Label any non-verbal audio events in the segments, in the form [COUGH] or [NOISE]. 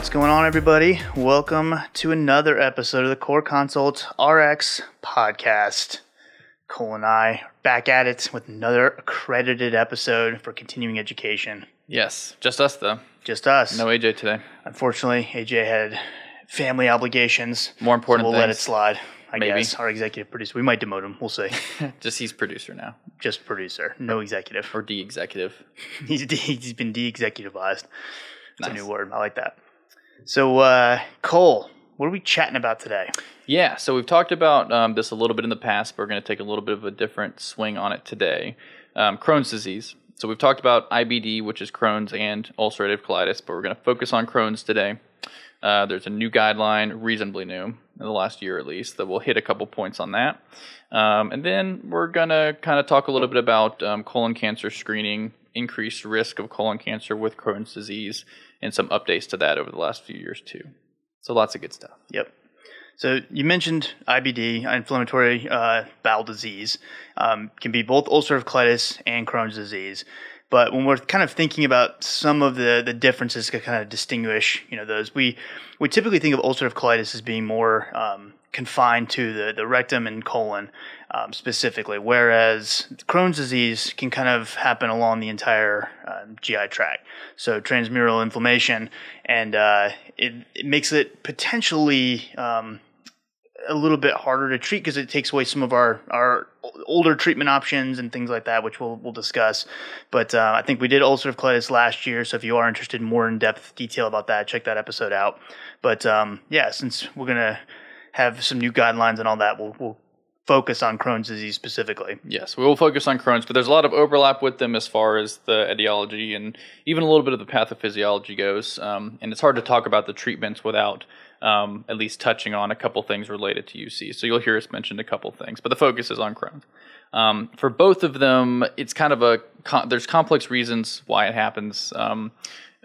What's going on, everybody? Welcome to another episode of the CorConsult RX podcast. Cole and I are back at it with another accredited episode for continuing education. Yes, just us though. Just us. No AJ today. Unfortunately, AJ had family obligations. More important so we'll let it slide. I Maybe. guess our executive producer. We might demote him. We'll see. [LAUGHS] Just he's producer now, Just producer, no executive. or D executive. [LAUGHS] He's de- he's been de-executivized. It's a new word. I like that. So, uh, Cole, what are we chatting about today? Yeah, so we've talked about um, this a little bit in the past, but we're going to take a little bit of a different swing on it today. Um, Crohn's disease. So we've talked about IBD, which is Crohn's and ulcerative colitis, but we're going to focus on Crohn's today. Uh, there's a new guideline, reasonably new, in the last year at least, that we'll hit a couple points on that. Um, and then we're going to kind of talk a little bit about um, colon cancer screening, increased risk of colon cancer with Crohn's disease, and some updates to that over the last few years too. So lots of good stuff. Yep. So you mentioned IBD, inflammatory uh, bowel disease, um, can be both ulcerative colitis and Crohn's disease. But when we're kind of thinking about some of the, the differences to kind of distinguish, you know, those we we typically think of ulcerative colitis as being more um, confined to the, the rectum and colon um, specifically, whereas Crohn's disease can kind of happen along the entire um, GI tract. So transmural inflammation, and uh, it, it makes it potentially um, a little bit harder to treat because it takes away some of our, our older treatment options and things like that, which we'll, we'll discuss. But uh, I think we did ulcerative colitis last year, so if you are interested in more in depth detail about that, check that episode out. But um, yeah, since we're gonna have some new guidelines and all that, we'll, we'll focus on Crohn's disease specifically. Yes, we will focus on Crohn's, but there's a lot of overlap with them as far as the etiology and even a little bit of the pathophysiology goes. Um, and it's hard to talk about the treatments without um, at least touching on a couple things related to UC. So you'll hear us mention a couple things, but the focus is on Crohn's. Um, for both of them, it's kind of a there's complex reasons why it happens. Um,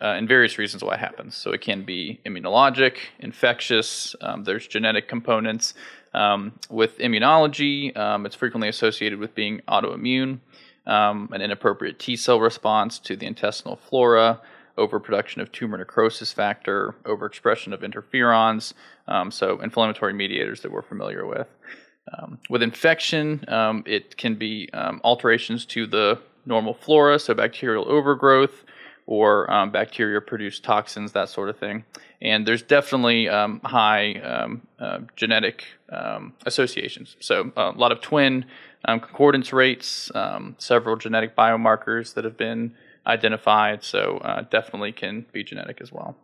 uh, and various reasons why it happens. So it can be immunologic, infectious. Um, there's genetic components. Um, with immunology, um, it's frequently associated with being autoimmune, um, an inappropriate T cell response to the intestinal flora, overproduction of tumor necrosis factor, overexpression of interferons, um, so inflammatory mediators that we're familiar with. Um, with infection, um, it can be alterations to the normal flora, so bacterial overgrowth or um, bacteria produced toxins, that sort of thing. And there's definitely um, high um, uh, genetic um, associations. So a lot of twin um, concordance rates, um, several genetic biomarkers that have been identified. So uh, definitely can be genetic as well.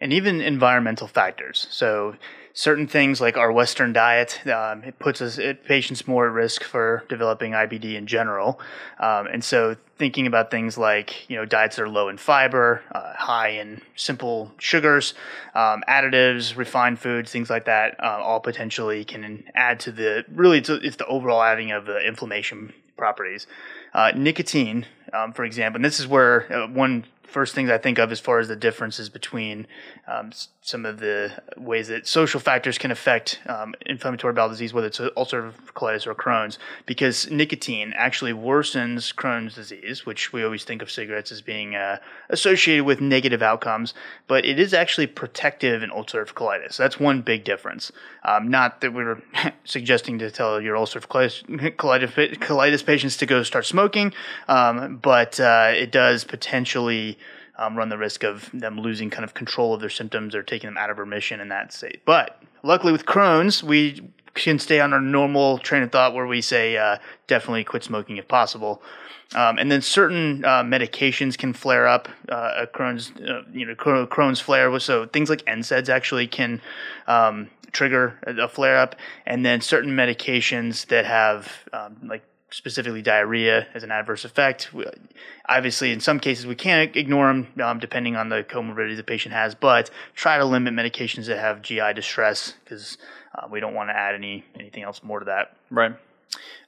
and even environmental factors. So certain things like our Western diet, um, it puts us it, patients more at risk for developing IBD in general. Um, and so thinking about things like you know diets that are low in fiber, uh, high in simple sugars, um, additives, refined foods, things like that, uh, all potentially can add to the really it's, it's the overall adding of the inflammation properties. Uh, nicotine, um, for example, and this is where uh, one first things I think of as far as the differences between um, some of the ways that social factors can affect um, inflammatory bowel disease, whether it's ulcerative colitis or Crohn's, because nicotine actually worsens Crohn's disease, which we always think of cigarettes as being uh, associated with negative outcomes, but it is actually protective in ulcerative colitis. That's one big difference. Um, not that we're [LAUGHS] suggesting to tell your ulcerative [LAUGHS] colitis, colitis, patients to go start smoking, um, but uh, it does potentially um, run the risk of them losing kind of control of their symptoms or taking them out of remission in that state. But luckily with Crohn's, we can stay on our normal train of thought where we say uh, definitely quit smoking if possible. Um, and then certain uh, medications can flare up uh, a Crohn's, uh, you know, Crohn's flare. So things like NSAIDs actually can um, trigger a flare up, and then certain medications that have um, like specifically diarrhea as an adverse effect. We- Obviously, in some cases, we can't ignore them um, depending on the comorbidity the patient has, but try to limit medications that have GI distress because uh, we don't want to add any anything else more to that. Right.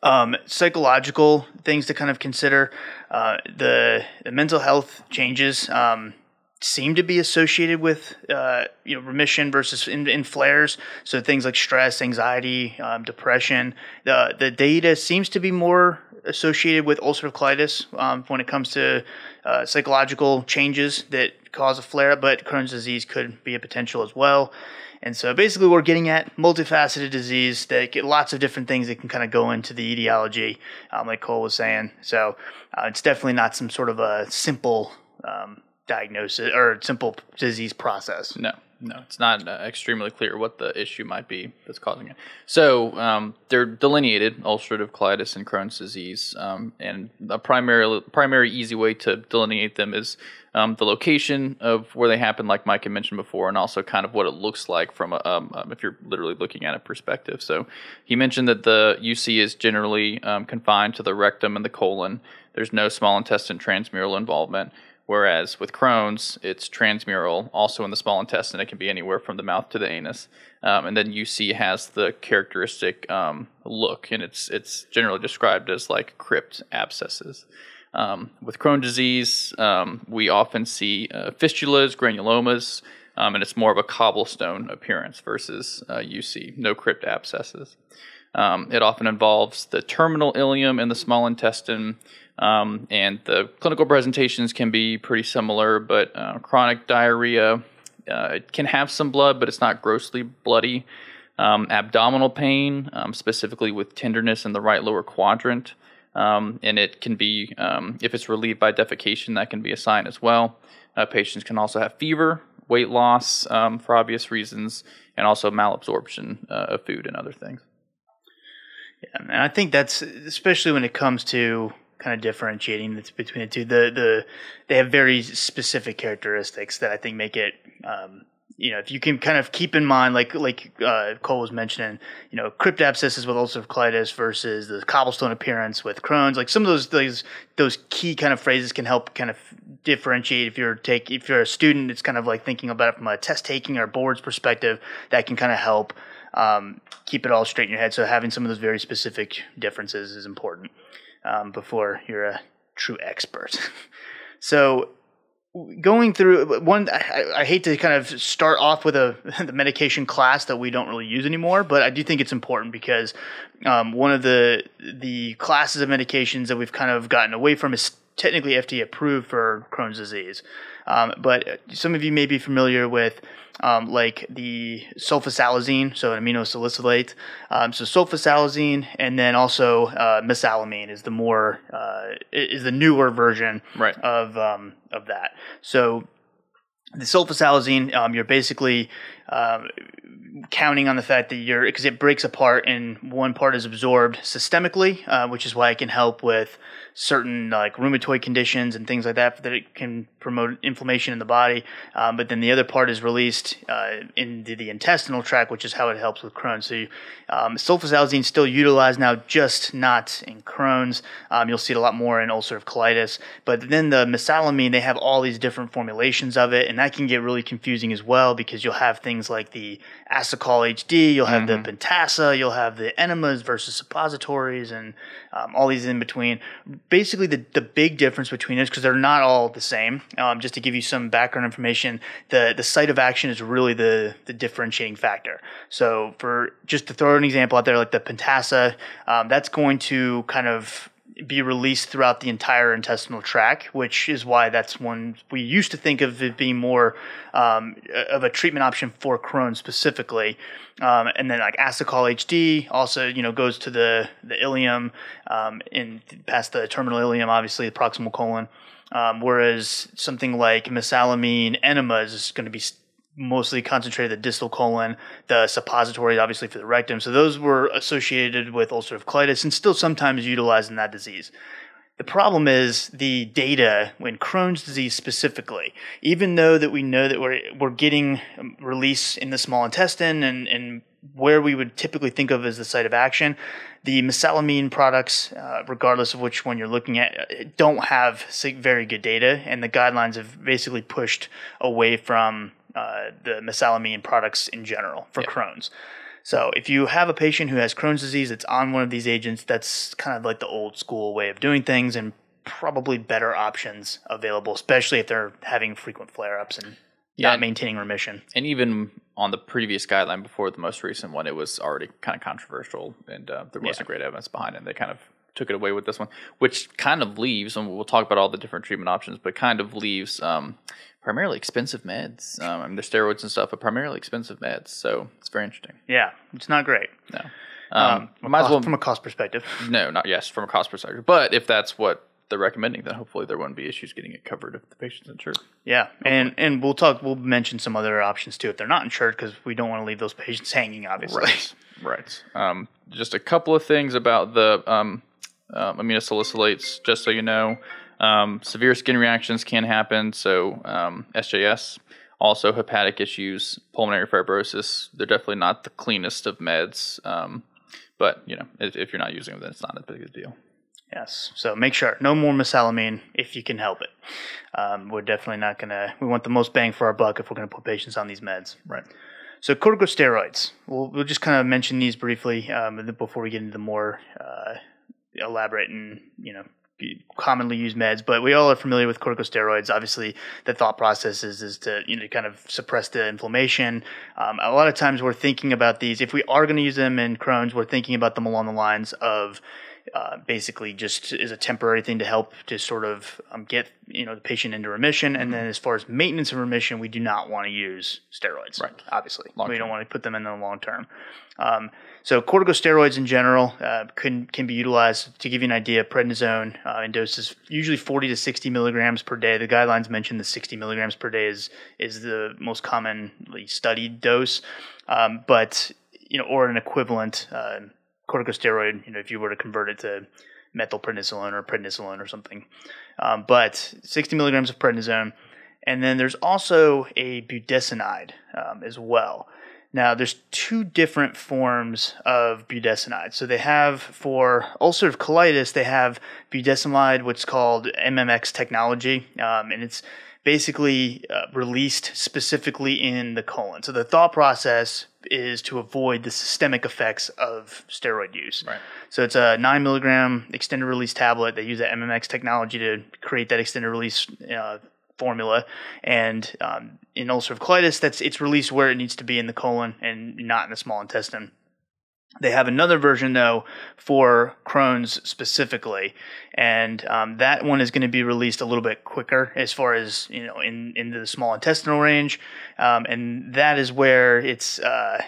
Um, psychological things to kind of consider uh, the the mental health changes. Um, seem to be associated with uh, you know remission versus in, in, flares. So things like stress, anxiety, um, depression. The the data seems to be more associated with ulcerative colitis um, when it comes to uh, psychological changes that cause a flare. But Crohn's disease could be a potential as well. And so basically, we're getting at multifaceted disease that get lots of different things that can kind of go into the etiology, um, like Cole was saying. So uh, it's definitely not some sort of a simple um, diagnosis or simple disease process. No, no, it's not uh, extremely clear what the issue might be that's causing it. So um, they're delineated ulcerative colitis and Crohn's disease, um, and a primary primary easy way to delineate them is um, the location of where they happen, like Mike had mentioned before, and also kind of what it looks like from a, um, um, if you're literally looking at a perspective. So he mentioned that the UC is generally um, confined to the rectum and the colon. There's no small intestine transmural involvement. Whereas with Crohn's, it's transmural, also in the small intestine. It can be anywhere from the mouth to the anus. Um, and then UC has the characteristic um, look, and it's it's generally described as like crypt abscesses. Um, with Crohn's disease, um, we often see uh, fistulas, granulomas, um, and it's more of a cobblestone appearance versus uh, UC, no crypt abscesses. Um, it often involves the terminal ileum and the small intestine. Um, and the clinical presentations can be pretty similar, but uh, chronic diarrhea uh, it can have some blood, but it's not grossly bloody. Um, abdominal pain, um, specifically with tenderness in the right lower quadrant, um, and it can be um, if it's relieved by defecation, that can be a sign as well. Uh, patients can also have fever, weight loss um, for obvious reasons, and also malabsorption uh, of food and other things. Yeah, and I think that's especially when it comes to kind of differentiating between the two. The the they have very specific characteristics that I think make it. Um, you know, if you can kind of keep in mind, like like uh, Cole was mentioning, you know, crypt abscesses with ulcerative colitis versus the cobblestone appearance with Crohn's, like some of those those those key kind of phrases can help kind of differentiate. If you're take if you're a student, it's kind of like thinking about it from a test taking or board's perspective. That can kind of help um, keep it all straight in your head. So having some of those very specific differences is important um, before you're a true expert. [LAUGHS] so going through one I, I, hate to kind of start off with a [LAUGHS] the medication class that we don't really use anymore but i do think it's important because um, one of the the classes of medications that we've kind of gotten away from is technically fda approved for crohn's disease um, but some of you may be familiar with um, like the sulfasalazine, so an aminosalicylate. Um, so sulfasalazine, and then also uh, mesalamine is the more uh, is the newer version right. of um, of that. So the sulfasalazine, um, you're basically um, counting on the fact that you're because it breaks apart and one part is absorbed systemically, uh, which is why it can help with certain like rheumatoid conditions and things like that that it can promote inflammation in the body. Um, but then the other part is released uh, into the intestinal tract, which is how it helps with Crohn's. So you, um, sulfasalazine is still utilized now, just not in Crohn's. Um, you'll see it a lot more in ulcerative colitis. But then the mesalamine, they have all these different formulations of it, and that can get really confusing as well because you'll have things like the Asacol HD, you'll have mm-hmm. the Pentasa, you'll have the enemas versus suppositories, and um, all these in between. Basically, the, the big difference between this, because they're not all the same, um, just to give you some background information, the, the site of action is really the, the differentiating factor. So, for just to throw an example out there, like the Pentasa, um, that's going to kind of be released throughout the entire intestinal tract, which is why that's one we used to think of it being more um, of a treatment option for Crohn specifically. Um, and then like Asacol HD also, you know, goes to the the ileum um, in past the terminal ileum, obviously the proximal colon. Um, whereas something like mesalamine enemas is going to be mostly concentrated the distal colon, the suppository obviously for the rectum. So those were associated with ulcerative colitis and still sometimes utilized in that disease. The problem is the data when Crohn's disease specifically, even though that we know that we're, we're getting release in the small intestine and, and where we would typically think of as the site of action, the mesalamine products, uh, regardless of which one you're looking at, don't have very good data, and the guidelines have basically pushed away from uh, the mesalamine products in general for Crohn's. So if you have a patient who has Crohn's disease that's on one of these agents, that's kind of like the old school way of doing things and probably better options available, especially if they're having frequent flare ups and Yeah. not maintaining remission. and even on the previous guideline before the most recent one, it was already kind of controversial, and uh, there wasn't great evidence behind it. And They kind of took it away with this one, which kind of leaves, and we'll talk about all the different treatment options, but kind of leaves um, primarily expensive meds. Um, I mean, there's steroids and stuff, but primarily expensive meds. So it's very interesting. Yeah, it's not great. No, um, from, might a as well from a cost perspective. no, not yes, from a cost perspective. But if that's what they're recommending, then hopefully there won't be issues getting it covered if the patient's insured. Yeah, and and we'll talk. We'll mention some other options too if they're not insured because we don't want to leave those patients hanging. Obviously, Right. Right. Um, just a couple of things about the um, uh, aminosalicylates, just so you know. Um, severe skin reactions can happen. So um, SJS, also hepatic issues, pulmonary fibrosis. They're definitely not the cleanest of meds. Um, but you know, if, if you're not using them, then it's not a big deal. Yes. So make sure no more mesalamine if you can help it. Um, we're definitely not gonna. We want the most bang for our buck if we're gonna put patients on these meds. Right. So corticosteroids. We'll we'll just kind of mention these briefly um, before we get into the more uh, elaborate and you know commonly used meds. But we all are familiar with corticosteroids. Obviously, the thought process is is to you know kind of suppress the inflammation. Um, a lot of times we're thinking about these. If we are going to use them in Crohn's, we're thinking about them along the lines of uh, basically just as a temporary thing to help to sort of um, get you know the patient into remission. And then as far as maintenance of remission, we do not want to use steroids. Right. Obviously, Long we term. don't want to put them in the long term. Um, so corticosteroids in general uh, can can be utilized. To give you an idea, prednisone uh, in doses usually 40 to 60 milligrams per day. The guidelines mention the 60 milligrams per day is is the most commonly studied dose, um, but you know, or an equivalent uh, corticosteroid. You know, if you were to convert it to methylprednisolone or prednisolone or something, um, but 60 milligrams of prednisone, and then there's also a budesonide um, as well. Now, there's two different forms of budesonide. So they have for ulcerative colitis, they have budesonide, what's called MMX technology, um, and it's basically uh, released specifically in the colon. So the thought process is to avoid the systemic effects of steroid use. Right. So it's a nine milligram extended release tablet. They use the MMX technology to create that extended release uh, formula. And um, in ulcerative colitis, that's it's released where it needs to be in the colon and not in the small intestine. They have another version though for Crohn's specifically, and um, that one is going to be released a little bit quicker as far as you know in into the small intestinal range, um, and that is where it's. Uh,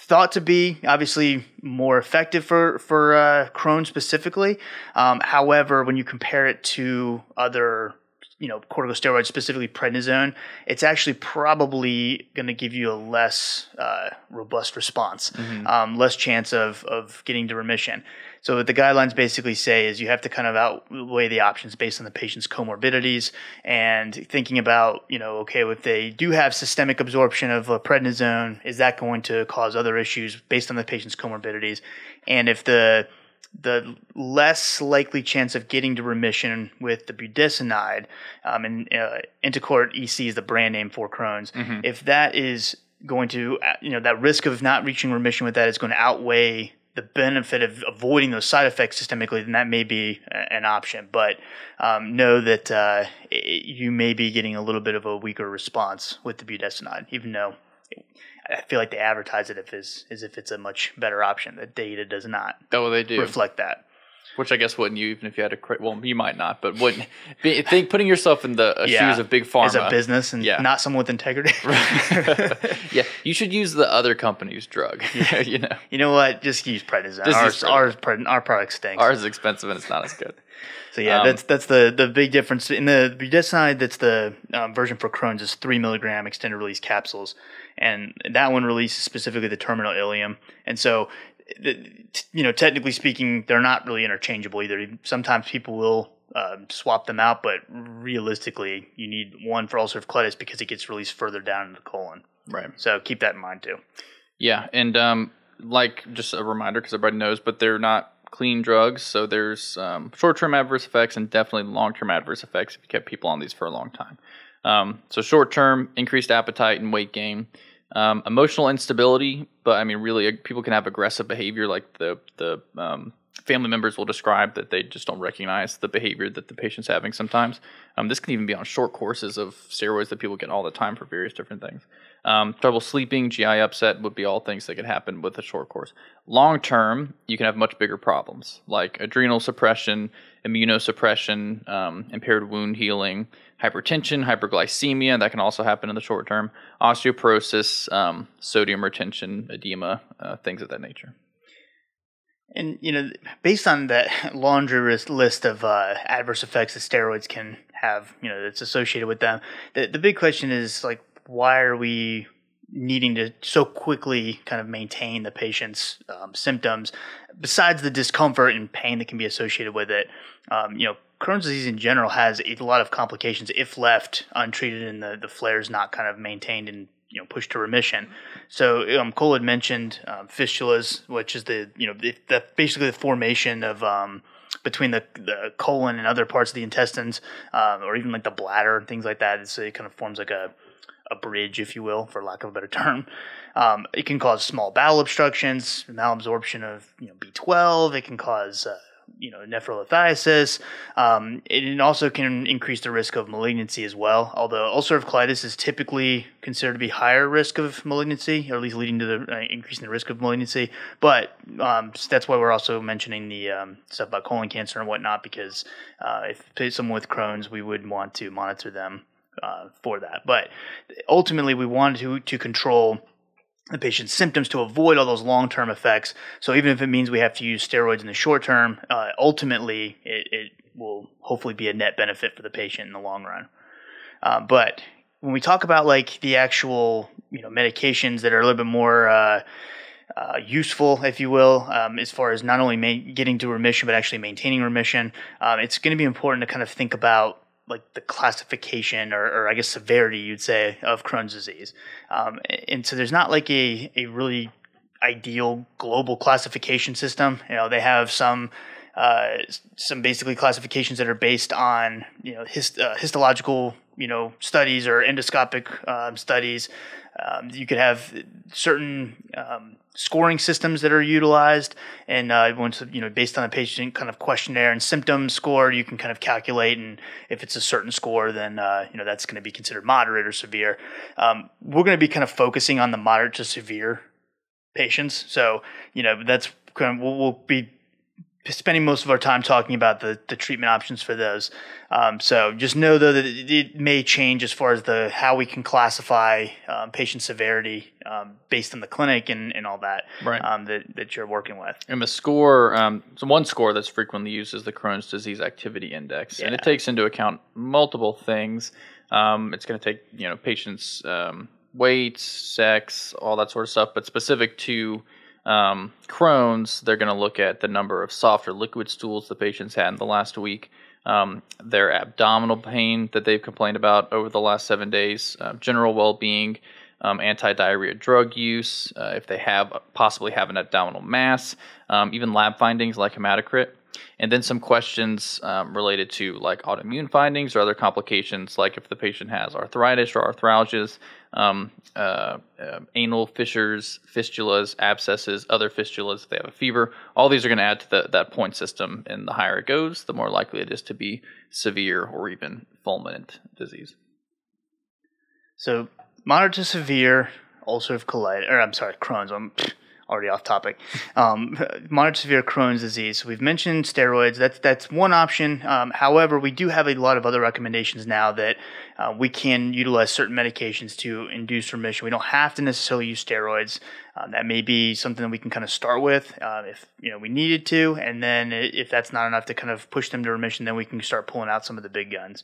thought to be obviously more effective for for uh, Crohn's specifically. Um, however, when you compare it to other you know corticosteroids, specifically prednisone, it's actually probably going to give you a less uh, robust response, um, less chance of of getting to remission. So what the guidelines basically say is you have to kind of outweigh the options based on the patient's comorbidities and thinking about, you know, okay, if they do have systemic absorption of uh, prednisone, is that going to cause other issues based on the patient's comorbidities? And if the the less likely chance of getting to remission with the budesonide, um, and uh, Entocort EC is the brand name for Crohn's. If that is going to, uh, you know, that risk of not reaching remission with that is going to outweigh the benefit of avoiding those side effects systemically, then that may be a- an option. But um, know that uh, i you may be getting a little bit of a weaker response with the budesonide, even though I feel like they advertise it if is as if it's a much better option. The data does not Oh, they do. reflect that. Which I guess wouldn't you, even if you had a well, you might not, but wouldn't be, think putting yourself in the uh, Yeah, shoes of big pharma as a business and Yeah. not someone with integrity. [LAUGHS] yeah, you should use the other company's drug. [LAUGHS] Yeah. you know, you know what? Just use prednisone. Just ours, ours, our product stinks. ours is expensive and it's not as good. [LAUGHS] So yeah, Um, that's that's the the big difference in the budesonide. That's the um, version for Crohn's is three milligram extended release capsules, and that one releases specifically the terminal ileum. And so, the, you know, technically speaking, they're not really interchangeable either. Sometimes people will um, swap them out, but realistically, you need one for ulcerative colitis because it gets released further down in the colon. Right. So keep that in mind too. Yeah, and um, like just a reminder because everybody knows, but they're not clean drugs. So there's um, short-term adverse effects and definitely long-term adverse effects if you kept people on these for a long time. Um, so short-term, increased appetite and weight gain, um, emotional instability. But I mean, really, people can have aggressive behavior like the the um, family members will describe that they just don't recognize the behavior that the patient's having sometimes. Um, this can even be on short courses of steroids that people get all the time for various different things. Um, trouble sleeping, GI upset would be all things that could happen with a short course. Long term, you can have much bigger problems like adrenal suppression, immunosuppression, um, impaired wound healing, hypertension, hyperglycemia. That can also happen in the short term. Osteoporosis, um, sodium retention, edema, uh, things of that nature. And you know, based on that [LAUGHS] laundry list of uh, adverse effects that steroids can have, you know, that's associated with them, the the big question is like, why are we needing to so quickly kind of maintain the patient's um, symptoms, besides the discomfort and pain that can be associated with it? Um, you know, Crohn's disease in general has a lot of complications if left untreated and the, the flares not kind of maintained and you know pushed to remission. So um, Cole had mentioned um, fistulas, which is the you know the, the basically the formation of um, between the, the colon and other parts of the intestines, um, or even like the bladder and things like that. So it kind of forms like a a bridge, if you will, for lack of a better term. Um, it can cause small bowel obstructions, malabsorption of you know B12. It can cause uh, you know nephrolithiasis. Um, it also can increase the risk of malignancy as well. Although ulcerative colitis is typically considered to be higher risk of malignancy, or at least leading to the uh, increasing the risk of malignancy. But um, that's why we're also mentioning the um, stuff about colon cancer and whatnot, because uh, if someone with Crohn's, we would want to monitor them uh, for that. But ultimately, we wanted to to control the patient's symptoms to avoid all those long term effects. So even if it means we have to use steroids in the short term, uh, ultimately it, it, will hopefully be a net benefit for the patient in the long run. Uh, but when we talk about like the actual you know medications that are a little bit more uh, uh useful, if you will, um, as far as not only ma- getting to remission but actually maintaining remission, um, it's going to be important to kind of think about like the classification or, or, I guess severity you'd say of Crohn's disease. Um, and so there's not like a, a really ideal global classification system. You know, they have some uh, some basically classifications that are based on you know hist- uh, histological you know studies or endoscopic um, studies. Um, you could have certain um, scoring systems that are utilized, and uh, once you know, based on a patient kind of questionnaire and symptom score, you can kind of calculate, and if it's a certain score, then uh, you know that's going to be considered moderate or severe. Um, we're going to be kind of focusing on the moderate to severe patients, so you know that's kind of we'll, we'll be spending most of our time talking about the, the treatment options for those. Um, so just know though that it, it, may change as far as the how we can classify um, patient severity um, based on the clinic and, and all that right. Um, that that you're working with. And the score, um, so one score that's frequently used is the Crohn's Disease Activity Index, yeah. and it takes into account multiple things. Um, it's going to take you know patients' weight, sex, all that sort of stuff, but specific to um, Crohn's, they're going to look at the number of soft or liquid stools the patient's had in the last week, um, their abdominal pain that they've complained about over the last seven days, uh, general well being, um, anti diarrhea drug use, uh, if they have possibly have an abdominal mass, um, even lab findings like hematocrit. And then some questions um, related to like autoimmune findings or other complications, like if the patient has arthritis or arthralgias, um, uh, uh, anal fissures, fistulas, abscesses, other fistulas, if they have a fever. All these are going to add to the, that point system, and the higher it goes, the more likely it is to be severe or even fulminant disease. So, moderate to severe ulcerative colitis, or I'm sorry, Crohn's. I'm already off topic. Um, [LAUGHS] moderate severe Crohn's disease. We've mentioned steroids. That's that's one option. Um, however, we do have a lot of other recommendations now that uh, we can utilize certain medications to induce remission. We don't have to necessarily use steroids. Um, that may be something that we can kind of start with uh, if you know we needed to, and then if that's not enough to kind of push them to remission, then we can start pulling out some of the big guns.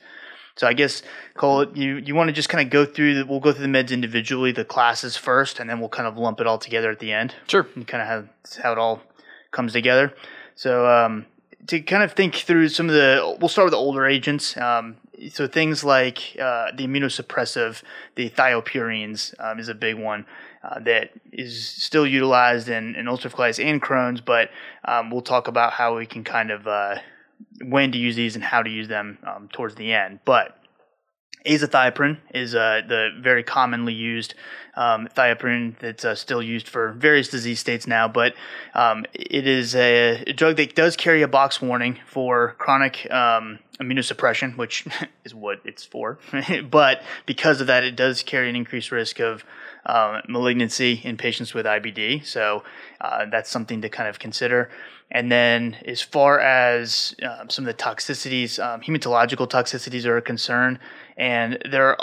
So I guess Cole, you you want to just kind of go through the, we'll go through the meds individually, the classes first, and then we'll kind of lump it all together at the end. Sure. And kind of have how it all comes together. So um, to kind of think through some of the, we'll start with the older agents. Um, so things like uh, the immunosuppressive, the thiopurines um, is a big one. Uh, that is still utilized in, in ulcerative colitis and Crohn's, but um, we'll talk about how we can kind of uh, when to use these and how to use them um, towards the end. But azathioprine is uh, the very commonly used um, thiopurine that's uh, still used for various disease states now, but um, it is a, a, drug that does carry a box warning for chronic um, immunosuppression, which [LAUGHS] is what it's for. [LAUGHS] but because of that, it does carry an increased risk of um, malignancy in patients with IBD. So uh, that's something to kind of consider. And then, as far as um, some of the toxicities, um, hematological toxicities are a concern, and there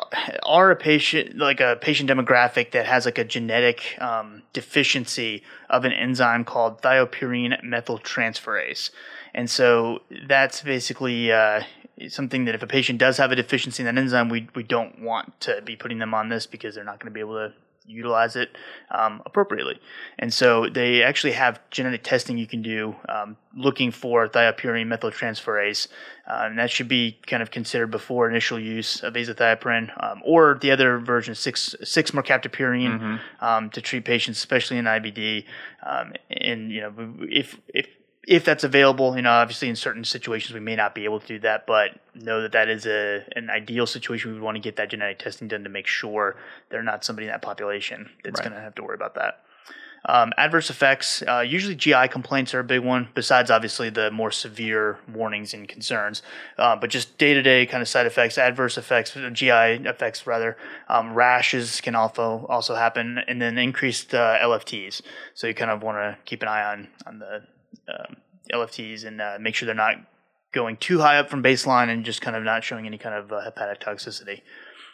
are a patient like a patient demographic that has like a genetic um, deficiency of an enzyme called thiopurine methyltransferase, and so that's basically uh, something that if a patient does have a deficiency in that enzyme, we we don't want to be putting them on this because they're not going to be able to utilize it um, appropriately. And so they actually have genetic testing you can do um, looking for thiopurine methyltransferase, uh, and that should be kind of considered before initial use of azathioprine um, or the other version, six six mercaptopurine, mm-hmm. Um, to treat patients, especially in IBD. Um, and you know, if if if that's available, you know, obviously in certain situations we may not be able to do that, but know that that is a an ideal situation. We want to get that genetic testing done to make sure they're not somebody in that population that's right. going to have to worry about that. Um, adverse effects, uh, usually GI complaints are a big one, besides obviously the more severe warnings and concerns. Uh, but just day to day kind of side effects, adverse effects, GI effects rather, um, rashes can also also happen, and then increased uh, LFTs. So you kind of want to keep an eye on on the um, LFTs and uh, make sure they're not going too high up from baseline and just kind of not showing any kind of uh, hepatic toxicity.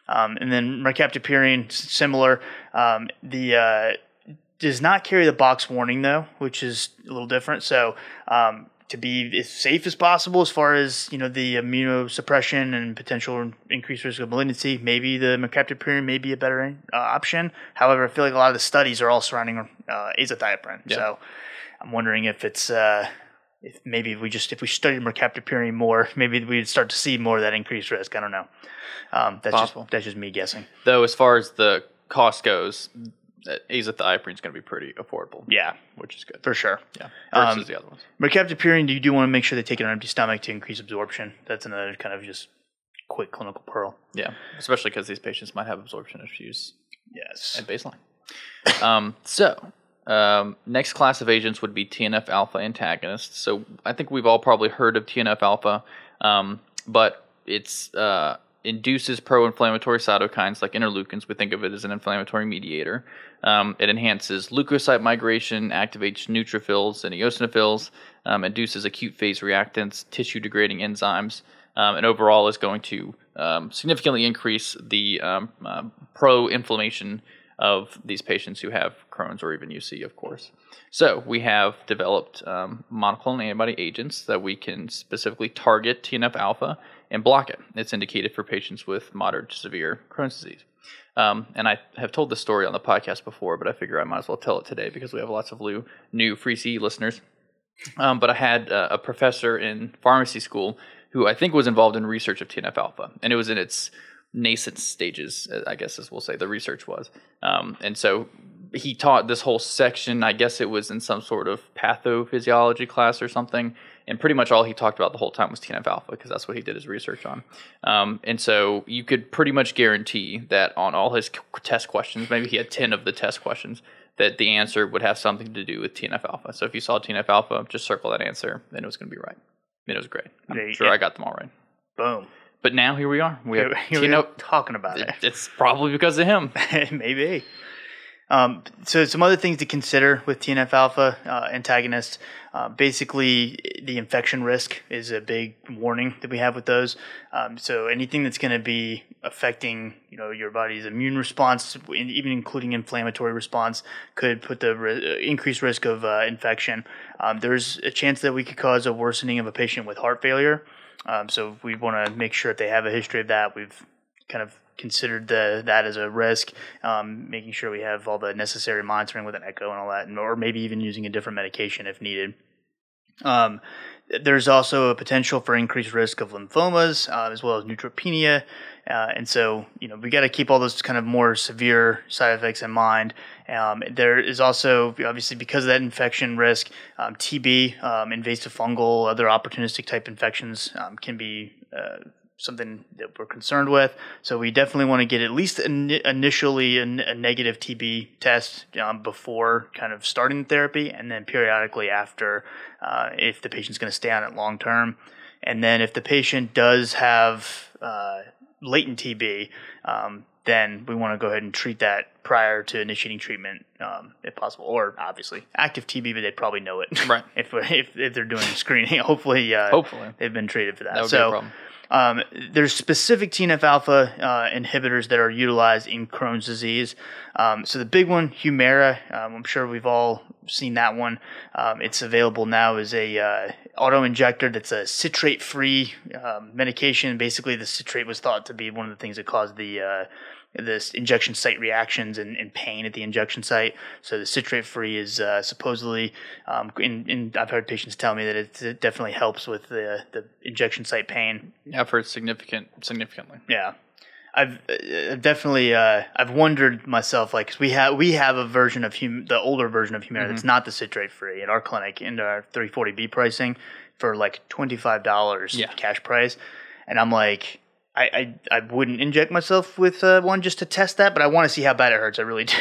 Um, and then mercaptopurine, similar. Um, the uh, does not carry the box warning though, which is a little different. So um, to be as safe as possible as far as you know the immunosuppression and potential increased risk of malignancy, maybe the mercaptopurine may be a better uh, option. However, I feel like a lot of the studies are all surrounding uh, azathioprine. Yeah. So I'm wondering if it's uh, if maybe if we just if we studied mercaptopurine more, maybe we'd start to see more of that increased risk. I don't know. Um, that's Possible. just that's just me guessing. Though, as far as the cost goes, azathioprine is going to be pretty affordable. Yeah, which is good for sure. Yeah, versus um, the other ones. Mercaptopurine, you do want to make sure they take it on an empty stomach to increase absorption. That's another kind of just quick clinical pearl. Yeah, especially because these patients might have absorption issues. Yes, at baseline. um, so um, next class of agents would be TNF alpha antagonists. So I think we've all probably heard of TNF alpha, um, but it's uh, induces pro-inflammatory cytokines like interleukins. We think of it as an inflammatory mediator. Um, it enhances leukocyte migration, activates neutrophils and eosinophils, um, induces acute phase reactants, tissue-degrading enzymes, um, and overall is going to um, significantly increase the uh, pro-inflammation of these patients who have Crohn's or even UC, of course. So we have developed um, monoclonal antibody agents that we can specifically target TNF alpha and block it. It's indicated for patients with moderate to severe Crohn's disease. Um, and I have told this story on the podcast before, but I figure I might as well tell it today because we have lots of new free CE listeners. Um, but I had uh, a professor in pharmacy school who I think was involved in research of TNF alpha, and it was in its nascent stages, I guess, as we'll say, the research was. Um, and so he taught this whole section. I guess it was in some sort of pathophysiology class or something. And pretty much all he talked about the whole time was TNF alpha because that's what he did his research on. Um, and so you could pretty much guarantee that on all his test questions, maybe he had 10 of the test questions, that the answer would have something to do with TNF alpha. So if you saw TNF alpha, just circle that answer, and it was going to be right. And it was great. I'm yeah, sure. I got them all right. Boom. But now here we are. We here, here [LAUGHS] Tino talking about it. It's probably because of him. [LAUGHS] Maybe. Um, so some other things to consider with TNF alpha uh, antagonists. Uh, basically, the infection risk is a big warning that we have with those. Um, so anything that's going to be affecting, you know, your body's immune response, even including inflammatory response, could put the re- increased risk of uh, infection. Um, there's a chance that we could cause a worsening of a patient with heart failure. Um, so we want to make sure that they have a history of that. We've kind of considered the, that as a risk, um, making sure we have all the necessary monitoring with an echo and all that, and, or maybe even using a different medication if needed. Um, there's also a potential for increased risk of lymphomas uh, as well as neutropenia. Uh, and so, you know, we got to keep all those kind of more severe side effects in mind. Um, there is also, obviously, because of that infection risk, um, TB, um, invasive fungal, other opportunistic type infections um, can be uh, something that we're concerned with. So we definitely want to get at least in, initially a, a, negative TB test um, before kind of starting the therapy, and then periodically after uh, if the patient's going to stay on it long term. And then if the patient does have uh, latent TB, um, then we want to go ahead and treat that prior to initiating treatment, um, if possible, or obviously active TB, but they'd probably know it, right? [LAUGHS] if, if if they're doing screening, [LAUGHS] hopefully, uh, hopefully they've been treated for that. that so. Um, there's specific TNF alpha uh, inhibitors that are utilized in Crohn's disease. Um, so the big one, Humira, um, I'm sure we've all seen that one. Um, it's available now as a uh, auto injector that's a citrate-free um, medication. Basically, the citrate was thought to be one of the things that caused the uh, this injection site reactions and, and, pain at the injection site. So the citrate free is uh, supposedly, um, in, in, I've heard patients tell me that it, it, definitely helps with the the injection site pain. Yeah, for significant significantly. Yeah. I've uh, definitely uh, I've wondered myself like we have we have a version of hum- the older version of Humira mm-hmm. that's not the citrate free at our clinic in our 340B pricing for like twenty five dollars yeah. cash price, and I'm like I, I, I wouldn't inject myself with uh, one just to test that, but I want to see how bad it hurts. I really do.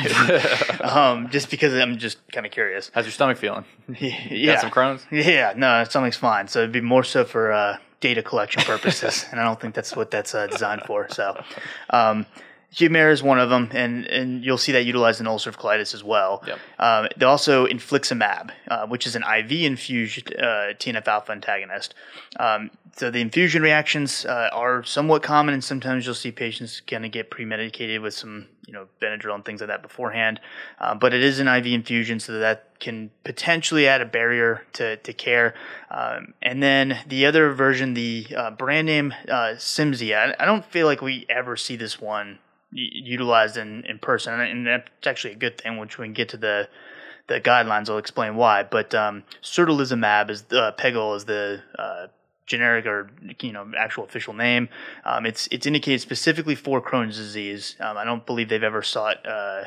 [LAUGHS] um, just because I'm just kind of curious. How's your stomach feeling? [LAUGHS] yeah. Got some Crohn's? Yeah, no, stomach's fine. So it'd be more so for uh, data collection purposes, [LAUGHS] and I don't think that's what that's uh, designed for. So, um, Humira is one of them, and, and you'll see that utilized in ulcerative colitis as well. Yep. Um, they also infliximab, uh, which is an IV infused uh, TNF alpha antagonist. Um, so the infusion reactions uh, are somewhat common, and sometimes you'll see patients kind of get pre-medicated with some, you know, Benadryl and things like that beforehand. Uh, but it is an IV infusion, so that can potentially add a barrier to, to care. Um, and then the other version, the uh, brand name uh, Cimzia, I don't feel like we ever see this one utilized in, in person, and that's actually a good thing. Which we get to the the guidelines, I'll explain why. But um, certolizumab is the uh, Pegol is the uh, generic or you know actual official name. Um, it's it's indicated specifically for Crohn's disease. Um, I don't believe they've ever sought uh,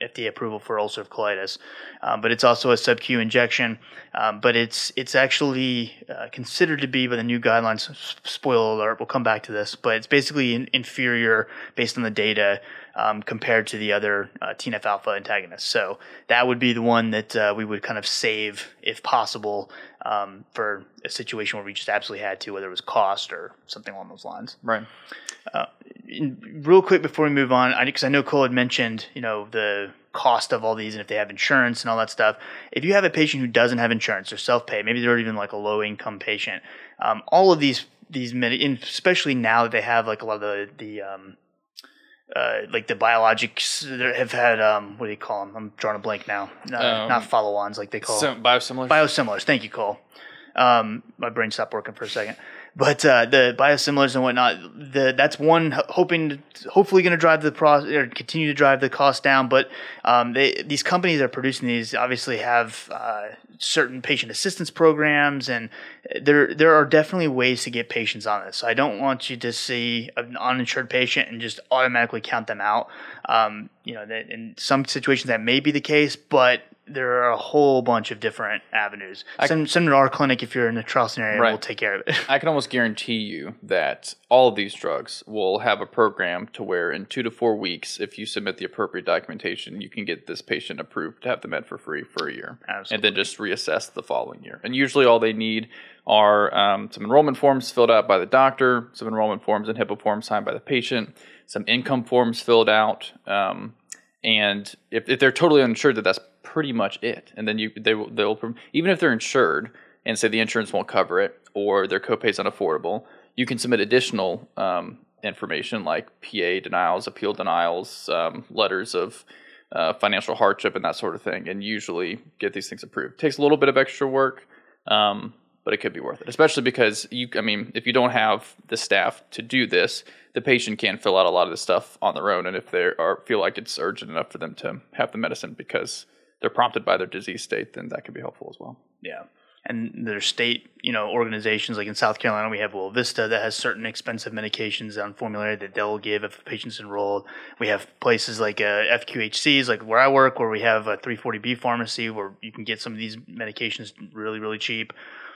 FDA approval for ulcerative colitis, um, but it's also a sub-Q injection. Um, but it's it's actually uh, considered to be by the new guidelines. Spoiler alert: we'll come back to this, but it's basically in, inferior based on the data um, compared to the other uh, TNF alpha antagonists. So that would be the one that uh, we would kind of save if possible um, for a situation where we just absolutely had to, whether it was cost or something along those lines. Right. Uh, in, real quick before we move on, because I, I, know Cole had mentioned, you know, the cost of all these and if they have insurance and all that stuff. If you have a patient who doesn't have insurance or self-pay, maybe they're even like a low-income patient, um, all of these these especially now that they have like a lot of the the um, uh, like the biologics have had um, what do you call them? I'm drawing a blank now. um, not follow-ons like they call so, biosimilars. Biosimilars. Thank you, Cole. Um, my brain stopped working for a second. But uh, the biosimilars and whatnot, the, that's one hoping, hopefully, going to drive the pro or continue to drive the cost down. But um, they, these companies that are producing these obviously have uh, certain patient assistance programs, and there there are definitely ways to get patients on this. So I don't want you to see an uninsured patient and just automatically count them out. Um, you know, in some situations that may be the case, but there are a whole bunch of different avenues. I, send, send to our clinic if you're in the Charleston area. Right. We'll take care of it. [LAUGHS] I can almost guarantee you that all of these drugs will have a program to where in two to four weeks, if you submit the appropriate documentation, you can get this patient approved to have the med for free for a year, Absolutely. and then just reassess the following year. And usually, all they need are um, some enrollment forms filled out by the doctor, some enrollment forms and HIPAA forms signed by the patient, some income forms filled out. Um, and if, if they're totally uninsured, that that's pretty much it. And then you they will they'll even if they're insured and say the insurance won't cover it or their copay is unaffordable, you can submit additional um, information like PA denials, appeal denials, um, letters of uh, financial hardship, and that sort of thing, and usually get these things approved. Takes a little bit of extra work, um, but it could be worth it, especially because you. I mean, if you don't have the staff to do this, the patient can fill out a lot of this stuff on their own, and if they are feel like it's urgent enough for them to have the medicine because they're prompted by their disease state, then that could be helpful as well. Yeah. And there's state, you know, organizations like in South Carolina, we have Welvista that has certain expensive medications on formulary that they'll give if a patient's enrolled. We have places like uh, FQHCs, like where I work, where we have a 340B pharmacy where you can get some of these medications really, really cheap.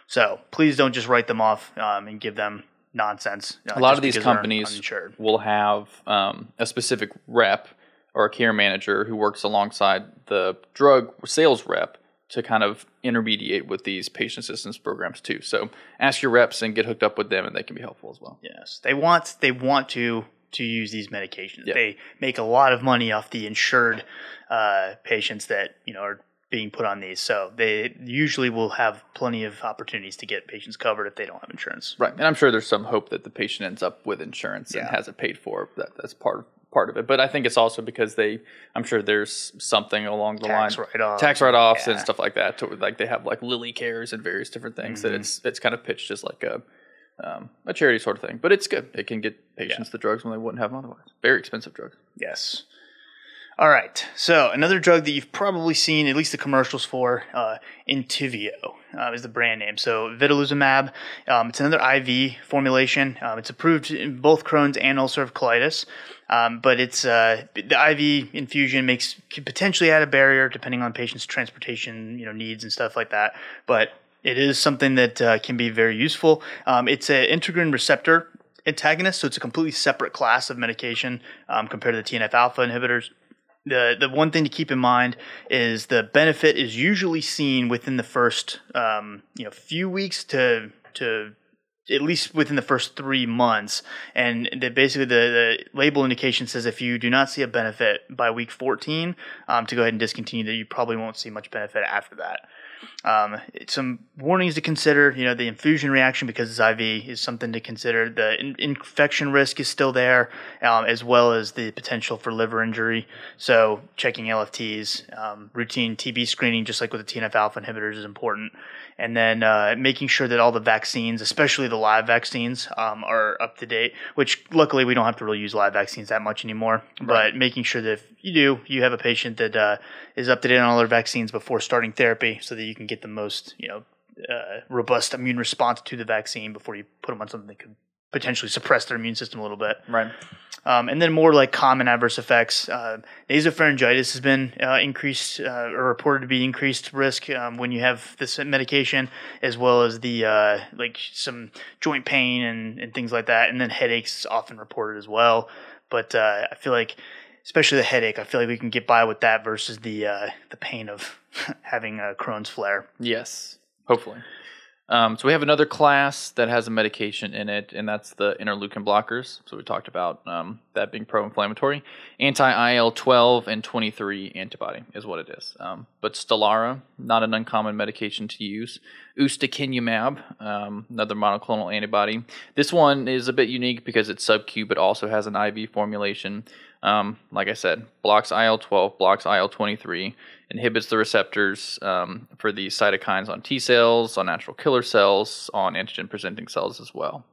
So please don't just write them off um, and give them nonsense. Uh, a lot of these companies will have um, a specific rep or a care manager who works alongside the drug sales rep to kind of intermediate with these patient assistance programs too. So ask your reps and get hooked up with them, and they can be helpful as well. Yes, they want they want to to use these medications. Yep. They make a lot of money off the insured uh, patients that you know are being put on these. So they usually will have plenty of opportunities to get patients covered if they don't have insurance. Right, and I'm sure there's some hope that the patient ends up with insurance yeah. and has it paid for. That that's part of part of it. But I think it's also because they, I'm sure there's something along the tax line, write-offs. tax write-offs yeah. and stuff like that. To, like they have like Lilly Cares and various different things mm-hmm. that it's it's kind of pitched as like a um, a charity sort of thing. But it's good. It can get patients yeah. the drugs when they wouldn't have them otherwise. Very expensive drugs. Yes. All right. So another drug that you've probably seen at least the commercials for, uh, uh, is the brand name. So vedolizumab. Um, it's another IV formulation. Um, it's approved in both Crohn's and ulcerative colitis. Um, but it's uh, the IV infusion makes can potentially add a barrier depending on patients' transportation, you know, needs and stuff like that. But it is something that uh, can be very useful. Um, it's an integrin receptor antagonist, so it's a completely separate class of medication um, compared to the TNF alpha inhibitors the the one thing to keep in mind is the benefit is usually seen within the first um, you know few weeks to to at least within the first three months. And the, basically, the, the, label indication says if you do not see a benefit by week 14, um, to go ahead and discontinue that, you probably won't see much benefit after that. Um, some warnings to consider. You know, the infusion reaction because it's IV is something to consider. The in- infection risk is still there, um, as well as the potential for liver injury. So checking LFTs, um, routine TB screening, just like with the TNF alpha inhibitors, is important. And then uh, making sure that all the vaccines, especially the live vaccines, um, are up to date. Which luckily we don't have to really use live vaccines that much anymore. Right. But making sure that if you do, you have a patient that uh, is up to date on all their vaccines before starting therapy, so that you can get the most you know uh, robust immune response to the vaccine before you put them on something that could potentially suppress their immune system a little bit. Right. Um, and then more like common adverse effects. Uh, nasopharyngitis has been uh, increased uh, or reported to be increased risk um, when you have this medication, as well as the uh, like some joint pain and, and things like that. And then headaches is often reported as well. But uh, I feel like especially the headache. I feel like we can get by with that versus the uh, the pain of [LAUGHS] having a Crohn's flare. Yes, hopefully. Um, so we have another class that has a medication in it, and that's the interleukin blockers. So we talked about um, that being pro-inflammatory. Anti-IL-12 and 23 antibody is what it is. Um, but Stelara, not an uncommon medication to use. Ustekinumab, um, another monoclonal antibody. This one is a bit unique because it's sub-Q, but also has an IV formulation. Um, like I said, blocks IL 12, blocks IL 23, inhibits the receptors um, for these cytokines on T cells, on natural killer cells, on antigen presenting cells as well.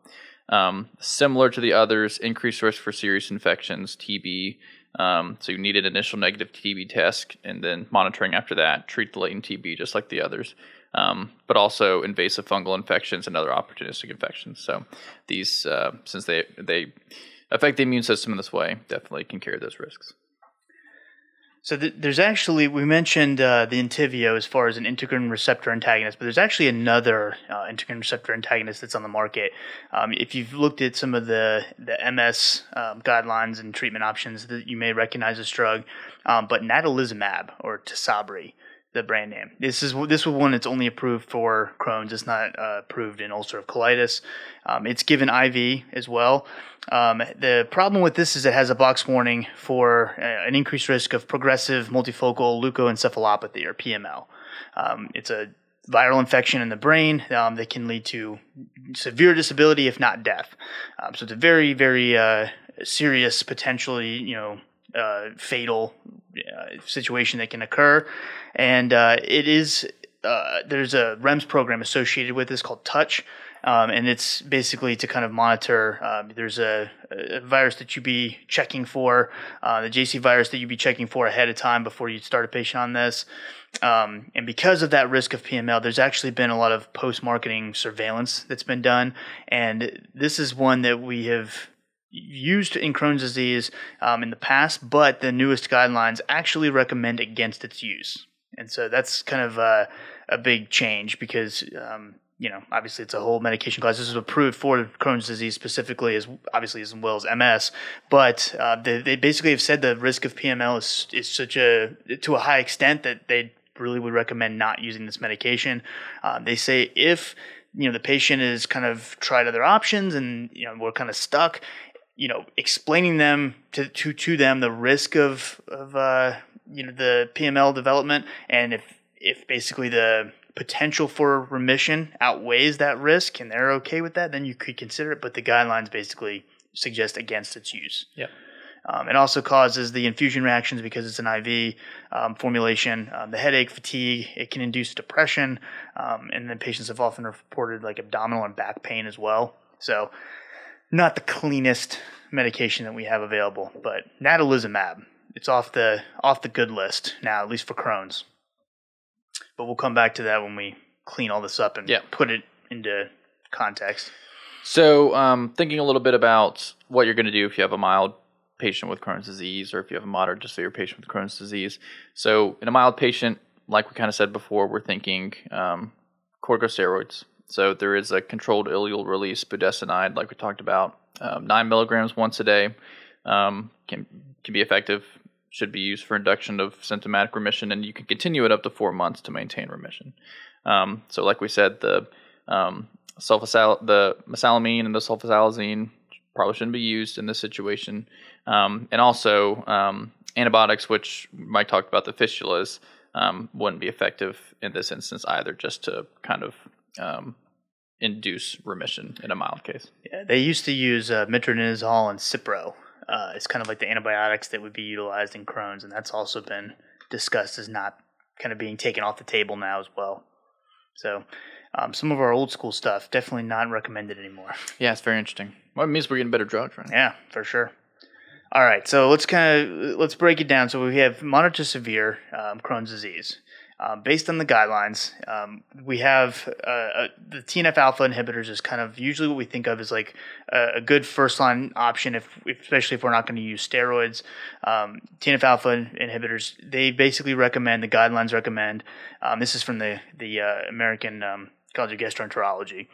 Um, similar to the others, increased risk for serious infections, TB. Um, so you need an initial negative TB test and then monitoring after that, treat the latent TB just like the others. Um, but also invasive fungal infections and other opportunistic infections. So these, uh, since they they affect the immune system in this way definitely can carry those risks. So th- there's actually we mentioned uh, the Entyvio as far as an integrin receptor antagonist, but there's actually another uh, integrin receptor antagonist that's on the market. Um, if you've looked at some of the the MS um, guidelines and treatment options, that you may recognize this drug, um, but natalizumab or Tysabri the brand name. This is this was one that's only approved for Crohn's. It's not uh, approved in ulcerative colitis. Um, it's given IV as well. Um, the problem with this is it has a box warning for uh, an increased risk of progressive multifocal leukoencephalopathy or PML. Um, it's a viral infection in the brain um, that can lead to severe disability, if not death. Um, so it's a very, very uh, serious, potentially, you know, uh, fatal uh, situation that can occur, and uh, it is uh, there's a REMS program associated with this called Touch. Um, and it's basically to kind of monitor. Um, there's a, a, virus that you be checking for, uh, the JC virus that you be checking for ahead of time before you start a patient on this. Um, and because of that risk of PML, there's actually been a lot of post marketing surveillance that's been done. And this is one that we have used in Crohn's disease um, in the past, but the newest guidelines actually recommend against its use. And so that's kind of a, a big change because, um, you know, obviously it's a whole medication class. This is approved for Crohn's disease specifically, as obviously as well as MS. But uh, they, they basically have said the risk of PML is, is such a to a high extent that they really would recommend not using this medication. Um, they say if you know the patient is kind of tried other options and you know we're kind of stuck, you know, explaining them to to, to them the risk of of uh, you know the PML development and if if basically the potential for remission outweighs that risk and they're okay with that, then you could consider it. But the guidelines basically suggest against its use. Yeah. Um, it also causes the infusion reactions because it's an IV um, formulation, um, the headache, fatigue. It can induce depression, um, and then patients have often reported like abdominal and back pain as well. So, not the cleanest medication that we have available, but natalizumab. It's off the off the good list now, at least for Crohn's. But we'll come back to that when we clean all this up and put it into context. So, um, thinking a little bit about what you're going to do if you have a mild patient with Crohn's disease or if you have a moderate to severe patient with Crohn's disease. So, in a mild patient, like we kind of said before, we're thinking um, corticosteroids. So, there is a controlled ileal release budesonide, like we talked about, um, nine milligrams once a day um, can can be effective. Should be used for induction of symptomatic remission, and you can continue it up to four months to maintain remission. Um, so, like we said, the um, sulfasal- the mesalamine and the sulfasalazine probably shouldn't be used in this situation. Um, and also um, antibiotics, which Mike talked about the fistulas, um, wouldn't be effective in this instance either, just to kind of um, induce remission in a mild case. Yeah, they used to use uh, metronidazole and Cipro. Uh, it's kind of like the antibiotics that would be utilized in Crohn's, and that's also been discussed as not kind of being taken off the table now as well. So, um, some of our old school stuff definitely not recommended anymore. Yeah, it's very interesting. Well, it means we're getting better drugs, right? Yeah, for sure. All right, so let's kind of let's break it down. So we have moderate to severe um, Crohn's disease. Um, based on the guidelines, um, we have uh, uh, the TNF alpha inhibitors is kind of usually what we think of as like a, a good first line option, if, especially if we're not going to use steroids. Um, TNF alpha inhibitors they basically recommend the guidelines recommend. Um, this is from the the uh, American um, College of Gastroenterology,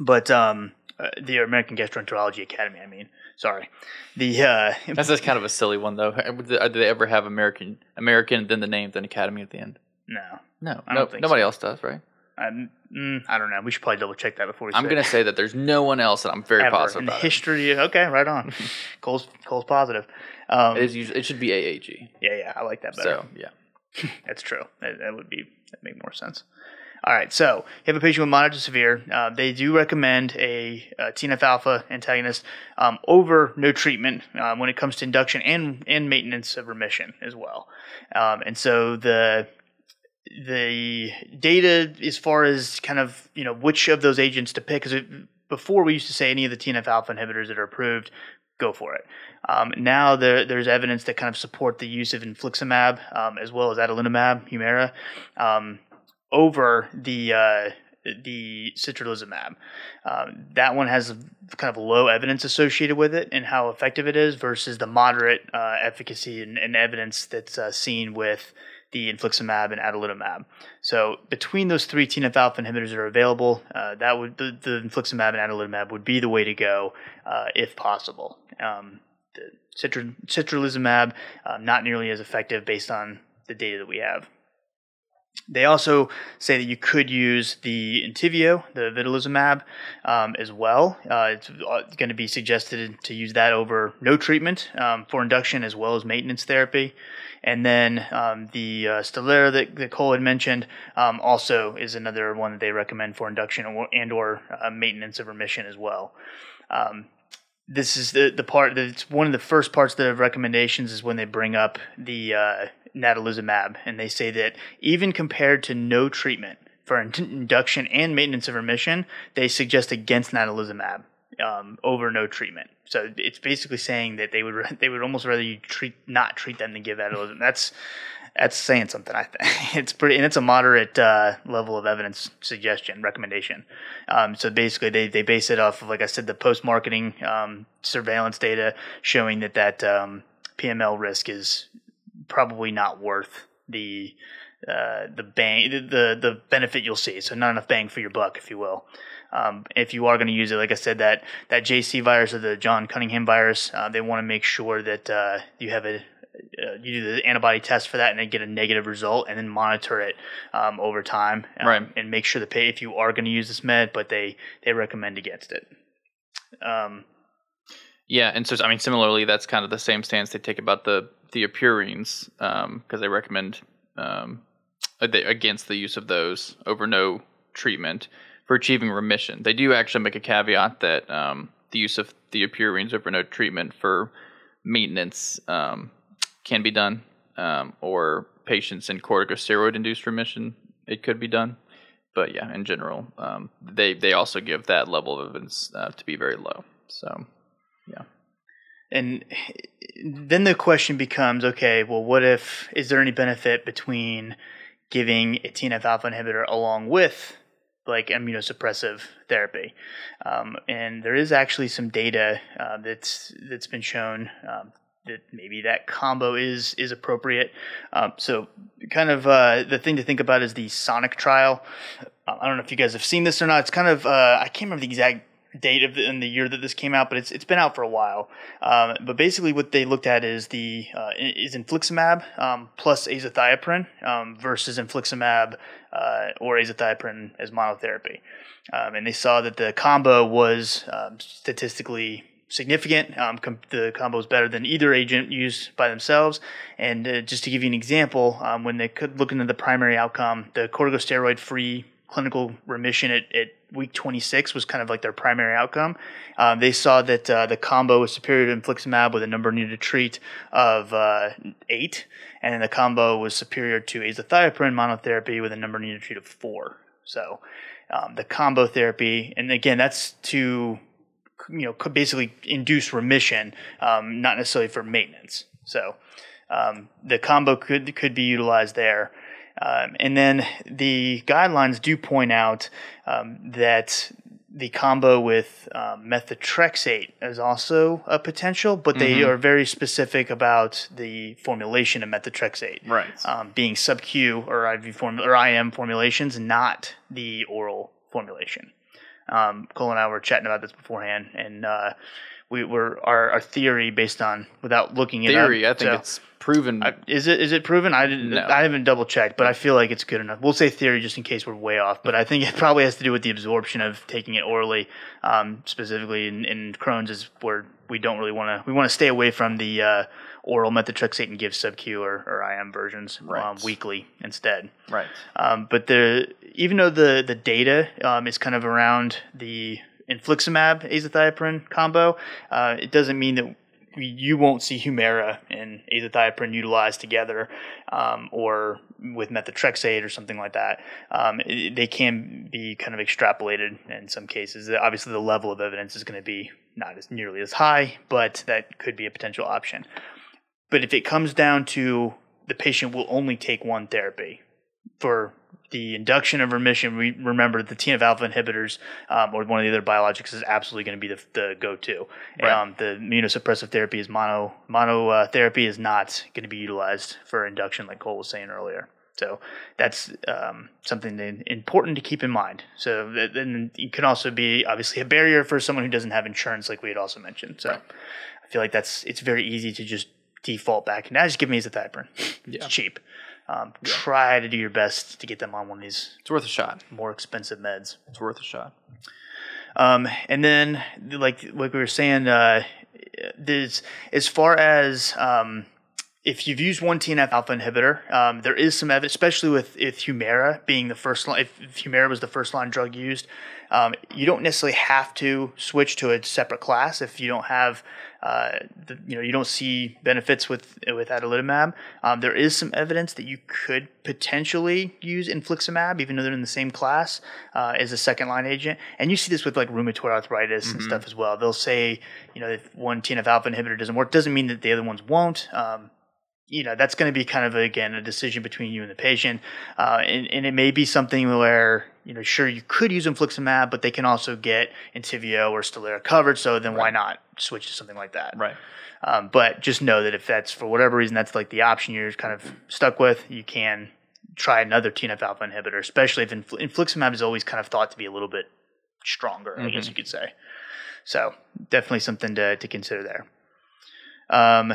but um, uh, the American Gastroenterology Academy. I mean, sorry, the uh, That's just kind of a silly one, though. Do they ever have American, American, then the name, then Academy at the end? no. No, I no don't think nobody so. else does, right? Mm, I don't know. We should probably double check that before we. I'm going to say that there's no one else that I'm very ever positive in about. it. history. Okay, right on. [LAUGHS] Cole's Cole's positive. Um, It is usually, it should be AAG. yeah, yeah, I like that better. So yeah, [LAUGHS] That's true. That, that would be that make more sense. All right, so you have a patient with moderate to severe. Uh, they do recommend a, uh TNF alpha antagonist um, over no treatment um, when it comes to induction and and maintenance of remission as well. Um, and so the the data as far as kind of you know which of those agents to pick because before we used to say any of the TNF alpha inhibitors that are approved go for it. Um, now there, there's evidence that kind of support the use of infliximab um, as well as adalimumab, Humira, um, over the uh, the certolizumab. Um, that one has kind of low evidence associated with it and how effective it is versus the moderate uh, efficacy and, and evidence that's uh, seen with the infliximab and adalimumab. So between those three TNF alpha inhibitors that are available, uh, that would the, the infliximab and adalimumab would be the way to go uh, if possible. Um, the uh, not nearly as effective based on the data that we have. They also say that you could use the Entyvio, the vedolizumab, um, as well. Uh, it's going to be suggested to use that over no treatment um, for induction as well as maintenance therapy. And then um, the uh, that, that Cole had mentioned um, also is another one that they recommend for induction or, and or uh, maintenance of remission as well. Um, this is the the part that's one of the first parts of the recommendations is when they bring up the uh, natalizumab and they say that even compared to no treatment for in- induction and maintenance of remission, they suggest against natalizumab um, over no treatment. So it's basically saying that they would [LAUGHS] they would almost rather you treat not treat them than give natalizumab. That's that's saying something. I think [LAUGHS] it's pretty, and it's a moderate uh, level of evidence suggestion recommendation. Um, so basically, they they base it off of, like I said, the post marketing um, surveillance data showing that that um, PML risk is probably not worth the uh, the bang the, the benefit you'll see. So not enough bang for your buck, if you will. Um, if you are going to use it, like I said, that that JC virus or the John Cunningham virus, uh, they want to make sure that uh, you have a uh, you do the antibody test for that and then get a negative result and then monitor it um, over time um, Right. and make sure the pay if you are going to use this med but they they recommend against it um, Yeah, and so I mean, similarly, that's kind of the same stance they take about the the thiopurines because they recommend um, uh, they, against the use of those over no treatment for achieving remission. They do actually make a caveat that um, the use of the thiopurines over no treatment for maintenance um, can be done, um, or patients in corticosteroid-induced remission, it could be done. But yeah, in general, um, they they also give that level of evidence uh, to be very low. So. Yeah. And then the question becomes okay, well, what if, is there any benefit between giving a TNF alpha inhibitor along with like immunosuppressive therapy? Um, and there is actually some data uh, that's that's been shown um, that maybe that combo is is appropriate. Um, so, kind of uh, the thing to think about is the Sonic trial. Uh, I don't know if you guys have seen this or not. It's kind of uh, I can't remember the exact date of the, in the year that this came out, but it's it's been out for a while. Um, but basically, what they looked at is the uh, is infliximab um, plus azathioprine um, versus infliximab uh, or azathioprine as monotherapy, um, and they saw that the combo was um, statistically significant. Um, com- the combo is better than either agent used by themselves. And uh, just to give you an example, um, when they could look into the primary outcome, the corticosteroid-free clinical remission at, at week 26 was kind of like their primary outcome. Um, they saw that uh, the combo was superior to infliximab with a number needed to treat of uh, eight, and the combo was superior to azathioprine monotherapy with a number needed to treat of four. So um, the combo therapy, and again, that's to you know could basically induce remission, um, not necessarily for maintenance. So um, the combo could could be utilized there. Um, and then the guidelines do point out um, that the combo with um, methotrexate is also a potential, but they are very specific about the formulation of methotrexate, Right. Um, being sub Q or IV form or IM formulations, not the oral formulation. Um, Cole and I were chatting about this beforehand, and uh, we were our, our theory based on without looking it Theory, up. I think so- it's proven. I- is it is it proven? I didn't. No. I haven't double checked, but I feel like it's good enough. We'll say theory just in case we're way off, but I think it [LAUGHS] probably has to do with the absorption of taking it orally, um, specifically in, in Crohn's is where we don't really want to. We want to stay away from the uh, oral methotrexate and give sub Q or, or IM versions um, weekly instead. right. Um, but the even though the the data um, is kind of around the infliximab azathioprine combo, uh, it doesn't mean that you won't see Humira and azathioprine utilized together, um, or with methotrexate or something like that. Um, it- they can be kind of extrapolated in some cases. Obviously, the level of evidence is going to be not as nearly as high, but that could be a potential option. But if it comes down to the patient will only take one therapy for the induction of remission, we remember the TNF alpha inhibitors um, or one of the other biologics is absolutely going to be the, the go-to. Right. Um, the immunosuppressive therapy is mono mono uh, therapy is not going to be utilized for induction, like Cole was saying earlier. So that's um, something important to keep in mind. So then it can also be obviously a barrier for someone who doesn't have insurance, like we had also mentioned. So I feel like that's it's very easy to just default back. Now just give me azathioprine. Yeah. It's cheap. Um, Try to do your best to get them on one of these It's worth a shot. more expensive meds. It's worth a shot. Um, and then, like like we were saying, uh, there's as far as um, if you've used one TNF alpha inhibitor, um, there is some evidence, especially with if Humira being the first line. If, if Humira was the first line drug used, um, you don't necessarily have to switch to a separate class if you don't have. Uh, the, you know, you don't see benefits with with adalimumab. Um, there is some evidence that you could potentially use infliximab, even though they're in the same class uh, as a second line agent. And you see this with like rheumatoid arthritis and stuff as well. They'll say, you know, if one TNF alpha inhibitor doesn't work, doesn't mean that the other ones won't. Um, you know that's going to be kind of again a decision between you and the patient, uh, and, and it may be something where you know, sure you could use infliximab, but they can also get Entyvio or Stelara covered. So then why not switch to something like that? Right. Um, but just know that if that's for whatever reason that's like the option you're kind of stuck with, you can try another TNF alpha inhibitor, especially if infl- infliximab is always kind of thought to be a little bit stronger, I guess you could say. So definitely something to, to consider there. Um,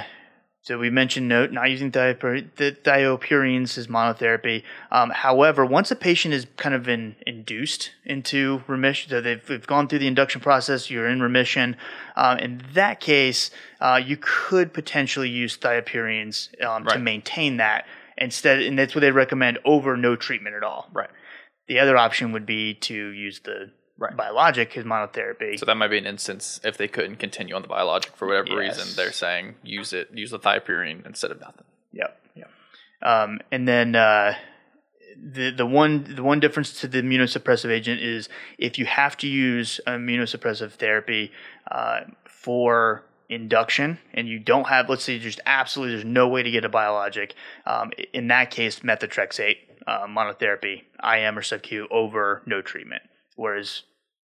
so we mentioned note not using thiopur- the thiopurines as monotherapy. Um, however, once a patient is kind of been induced into remission, so they've, they've gone through the induction process, you're in remission. Um, in that case, uh, you could potentially use thiopurines um, to maintain that instead, and that's what they recommend over no treatment at all. Right. The other option would be to use the Right. biologic as monotherapy. So that might be an instance if they couldn't continue on the biologic for whatever Yes. reason, they're saying use it, use the thiopurine instead of nothing. Yep. Yep. Um, and then uh, the the one the one difference to the immunosuppressive agent is if you have to use immunosuppressive therapy uh, for induction and you don't have let's say just absolutely there's no way to get a biologic um, in that case methotrexate uh, monotherapy im or subq over no treatment whereas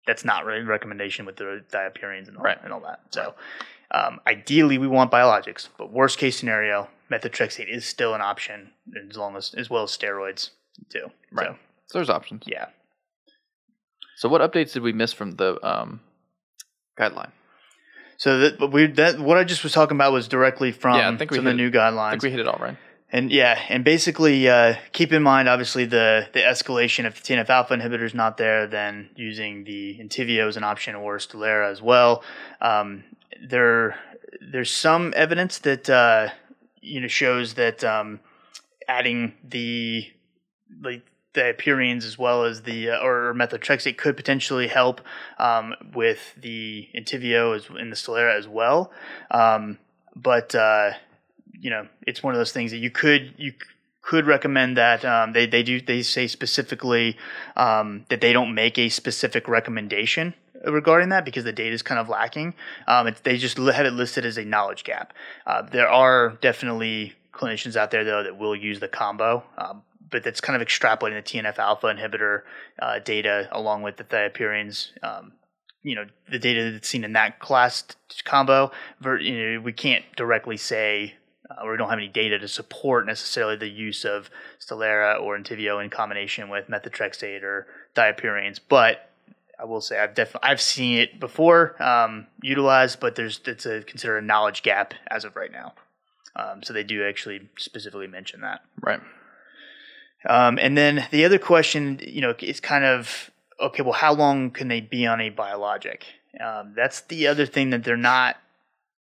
that's not really a recommendation with the thiopurines and all, Right. and all that so um, ideally, we want biologics, but worst case scenario, methotrexate is still an option as long as as well as steroids too. Right. So, So there's options. yeah. So what updates did we miss from the um, guideline? So that we that what I just was talking about was directly from Yeah, I think we the hit new I think we hit it all right. And yeah, and basically uh, keep in mind, obviously, the the escalation. If the TNF alpha inhibitor is not there, then using the Entyvio as an option or Stelara as well. Um, there, there's some evidence that uh, you know shows that um, adding the like thiopurines as well as the uh, or methotrexate could potentially help um, with the Entyvio as in the Stelara as well. Um, but uh, you know, it's one of those things that you could you could recommend that um, they they do they say specifically um, that they don't make a specific recommendation regarding that because the data is kind of lacking. Um, it, they just have it listed as a knowledge gap. Uh, there are definitely clinicians out there though that will use the combo. Um, but that's kind of extrapolating the TNF alpha inhibitor uh, data along with the thiopurines um, you know the data that's seen in that class combo you know, we can't directly say uh, or we don't have any data to support necessarily the use of Stelara or Entyvio in combination with methotrexate or thiopurines but I will say I've definitely I've seen it before um, utilized but there's it's a considered a knowledge gap as of right now um, so they do actually specifically mention that Right. um, and then the other question, you know, is kind of okay. Well, how long can they be on a biologic? Um, that's the other thing that they're not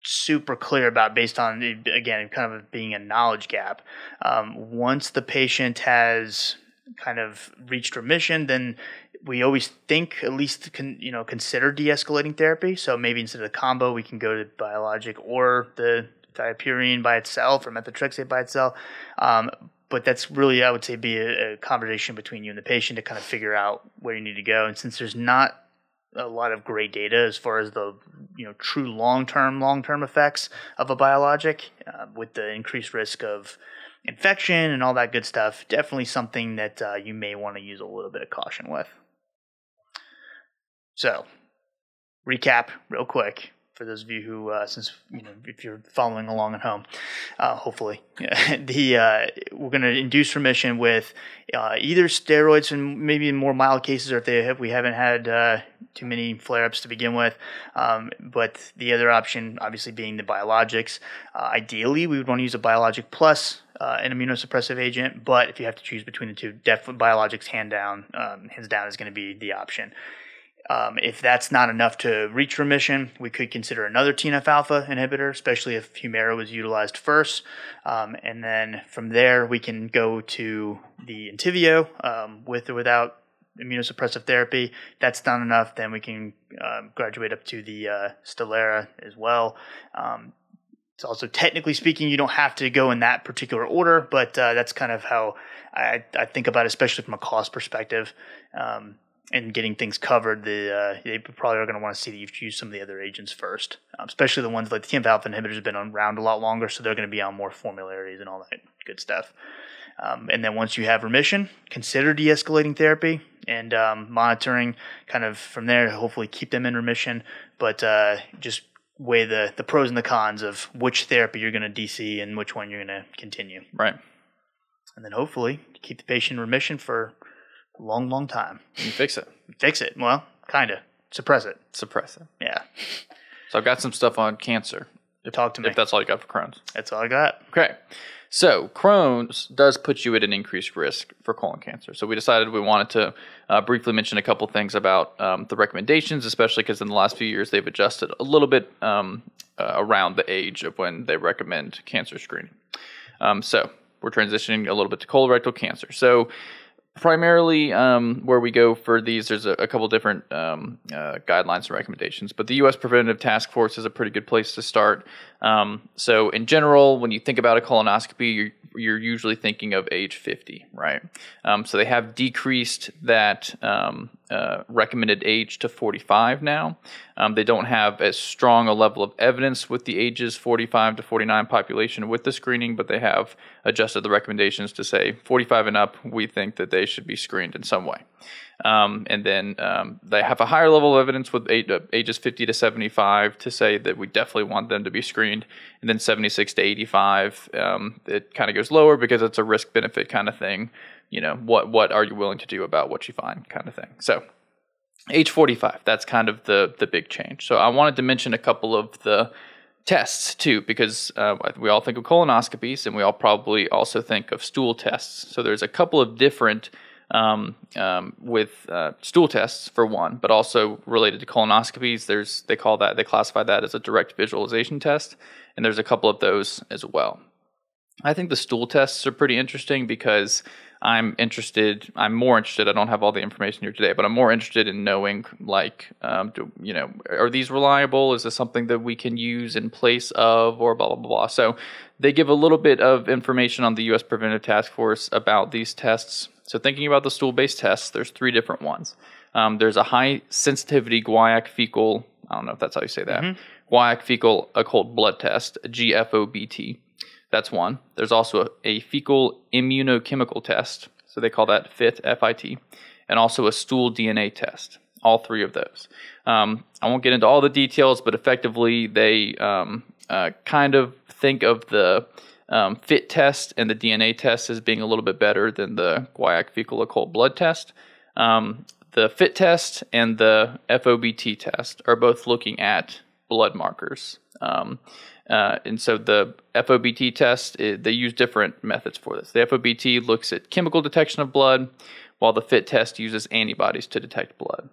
super clear about, based on again, kind of being a knowledge gap. Um, once the patient has kind of reached remission, then we always think at least con, you know consider de-escalating therapy. So maybe instead of the combo, we can go to biologic or the thiopurine by itself or methotrexate by itself. Um, but that's really, I would say, be a, a conversation between you and the patient to kind of figure out where you need to go. And since there's not a lot of great data as far as the you know true long term long term effects of a biologic, uh, with the increased risk of infection and all that good stuff, definitely something that uh, you may want to use a little bit of caution with. So, recap real quick for those of you who, uh, since you know, if you're following along at home, uh, hopefully, [LAUGHS] the uh, we're going to induce remission with uh, either steroids and maybe in more mild cases, or if they have, we haven't had uh, too many flare-ups to begin with. Um, but the other option, obviously, being the biologics. Uh, ideally, we would want to use a biologic plus uh, an immunosuppressive agent. But if you have to choose between the two, definitely biologics, hand down, um, hands down, is going to be the option. Um, if that's not enough to reach remission, we could consider another TNF alpha inhibitor, especially if Humira was utilized first. Um, and then from there, we can go to the Entyvio um, with or without immunosuppressive therapy. That's not enough, then we can um, graduate up to the uh, Stelara as well. Um, it's also technically speaking, you don't have to go in that particular order, but uh, that's kind of how I, I think about it, especially from a cost perspective. Um, and getting things covered, the uh, they probably are going to want to see that you've used some of the other agents first, um, especially the ones like the TNF alpha inhibitors have been around a lot longer, so they're going to be on more formularies and all that good stuff. Um, and then once you have remission, consider de-escalating therapy. and um, monitoring kind of from there. Hopefully, keep them in remission, but uh, just weigh the the pros and the cons of which therapy you're going to DC and which one you're going to continue. Right. And then hopefully keep the patient in remission for long, long time. You fix it. Fix it. Well, kind of suppress it. Suppress it. Yeah. So I've got some stuff on cancer. If, Talk to me. If that's all you got for Crohn's. That's all I got. Okay. So Crohn's does put you at an increased risk for colon cancer. So we decided we wanted to uh, briefly mention a couple things about um, the recommendations, especially because in the last few years they've adjusted a little bit um, uh, around the age of when they recommend cancer screening. Um, so we're transitioning a little bit to colorectal cancer. So primarily um, where we go for these there's a, a couple different um, uh, guidelines and recommendations but the us preventative task force is a pretty good place to start. Um, so in general when you think about a colonoscopy you're, you're usually thinking of age 50 right? Um, so they have decreased that um, uh, recommended age to 45 now um, they don't have as strong a level of evidence with the ages 45 to 49 population with the screening but they have adjusted the recommendations to say 45 and up we think that they should be screened in some way um, and then um, they have a higher level of evidence with uh, ages 50 to 75 to say that we definitely want them to be screened. And then 76 to 85, um, it kind of goes lower because it's a risk benefit kind of thing. You know, what what are you willing to do about what you find kind of thing. So age 45, that's kind of the the big change. So I wanted to mention a couple of the tests too, because uh, we all think of colonoscopies and we all probably also think of stool tests. So there's a couple of different um, um, with uh, stool tests for one, but also related to colonoscopies. There's they call that they classify that as a direct visualization test, and there's a couple of those as well. I think the stool tests are pretty interesting because I'm interested. I'm more interested. I don't have all the information here today, but I'm more interested in knowing, like, um, do, you know, are these reliable? Is this something that we can use in place of, or blah blah blah. blah. So they give a little bit of information on the U.S. Preventive Task Force about these tests. So thinking about the stool-based tests, there's three different ones. Um, there's a high sensitivity guaiac fecal. I don't know if that's how you say that. Mm-hmm. Guaiac fecal occult blood test, GFOBT. That's one. There's also a, a, fecal immunochemical test. So they call that FIT, F-I-T, and also a stool DNA test. All three of those. Um, I won't get into all the details, but effectively they um, uh, kind of think of the um, FIT test and the DNA test as being a little bit better than the guaiac fecal occult blood test. Um, the FIT test and the FOBT test are both looking at blood markers. Um, uh, and so the FOBT test, it, they use different methods for this. The FOBT looks at chemical detection of blood, while the FIT test uses antibodies to detect blood.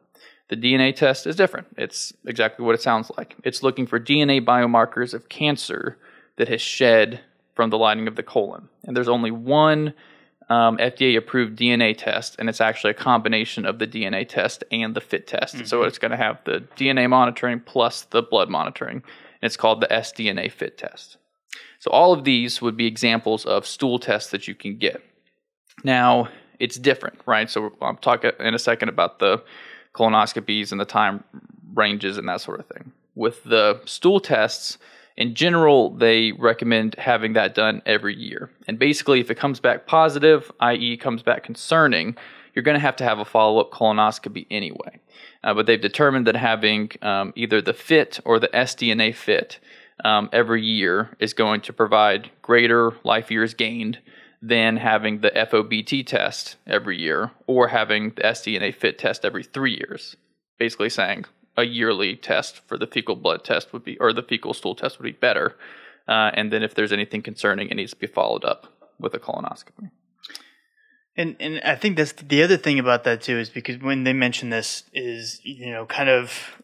The DNA test is different. It's exactly what it sounds like. It's looking for DNA biomarkers of cancer that has shed from the lining of the colon. And there's only one um, FDA approved DNA test, and it's actually a combination of the DNA test and the FIT test. Mm-hmm. So it's going to have the DNA monitoring plus the blood monitoring, and it's called the sDNA FIT test. So all of these would be examples of stool tests that you can get. Now, it's different, right? So I'll talk in a second about the colonoscopies and the time ranges and that sort of thing. With the stool tests, in general, they recommend having that done every year. And basically, if it comes back positive, i.e., comes back concerning, you're going to have to have a follow up colonoscopy anyway. Uh, but they've determined that having um, either the FIT or the sDNA FIT um, every year is going to provide greater life years gained than having the FOBT test every year or having the sDNA FIT test every three years. Basically, saying a yearly test for the fecal blood test would be, or the fecal stool test would be better. Uh, and then if there's anything concerning, it needs to be followed up with a colonoscopy. And and I think that's the other thing about that too is because when they mention this is you know kind of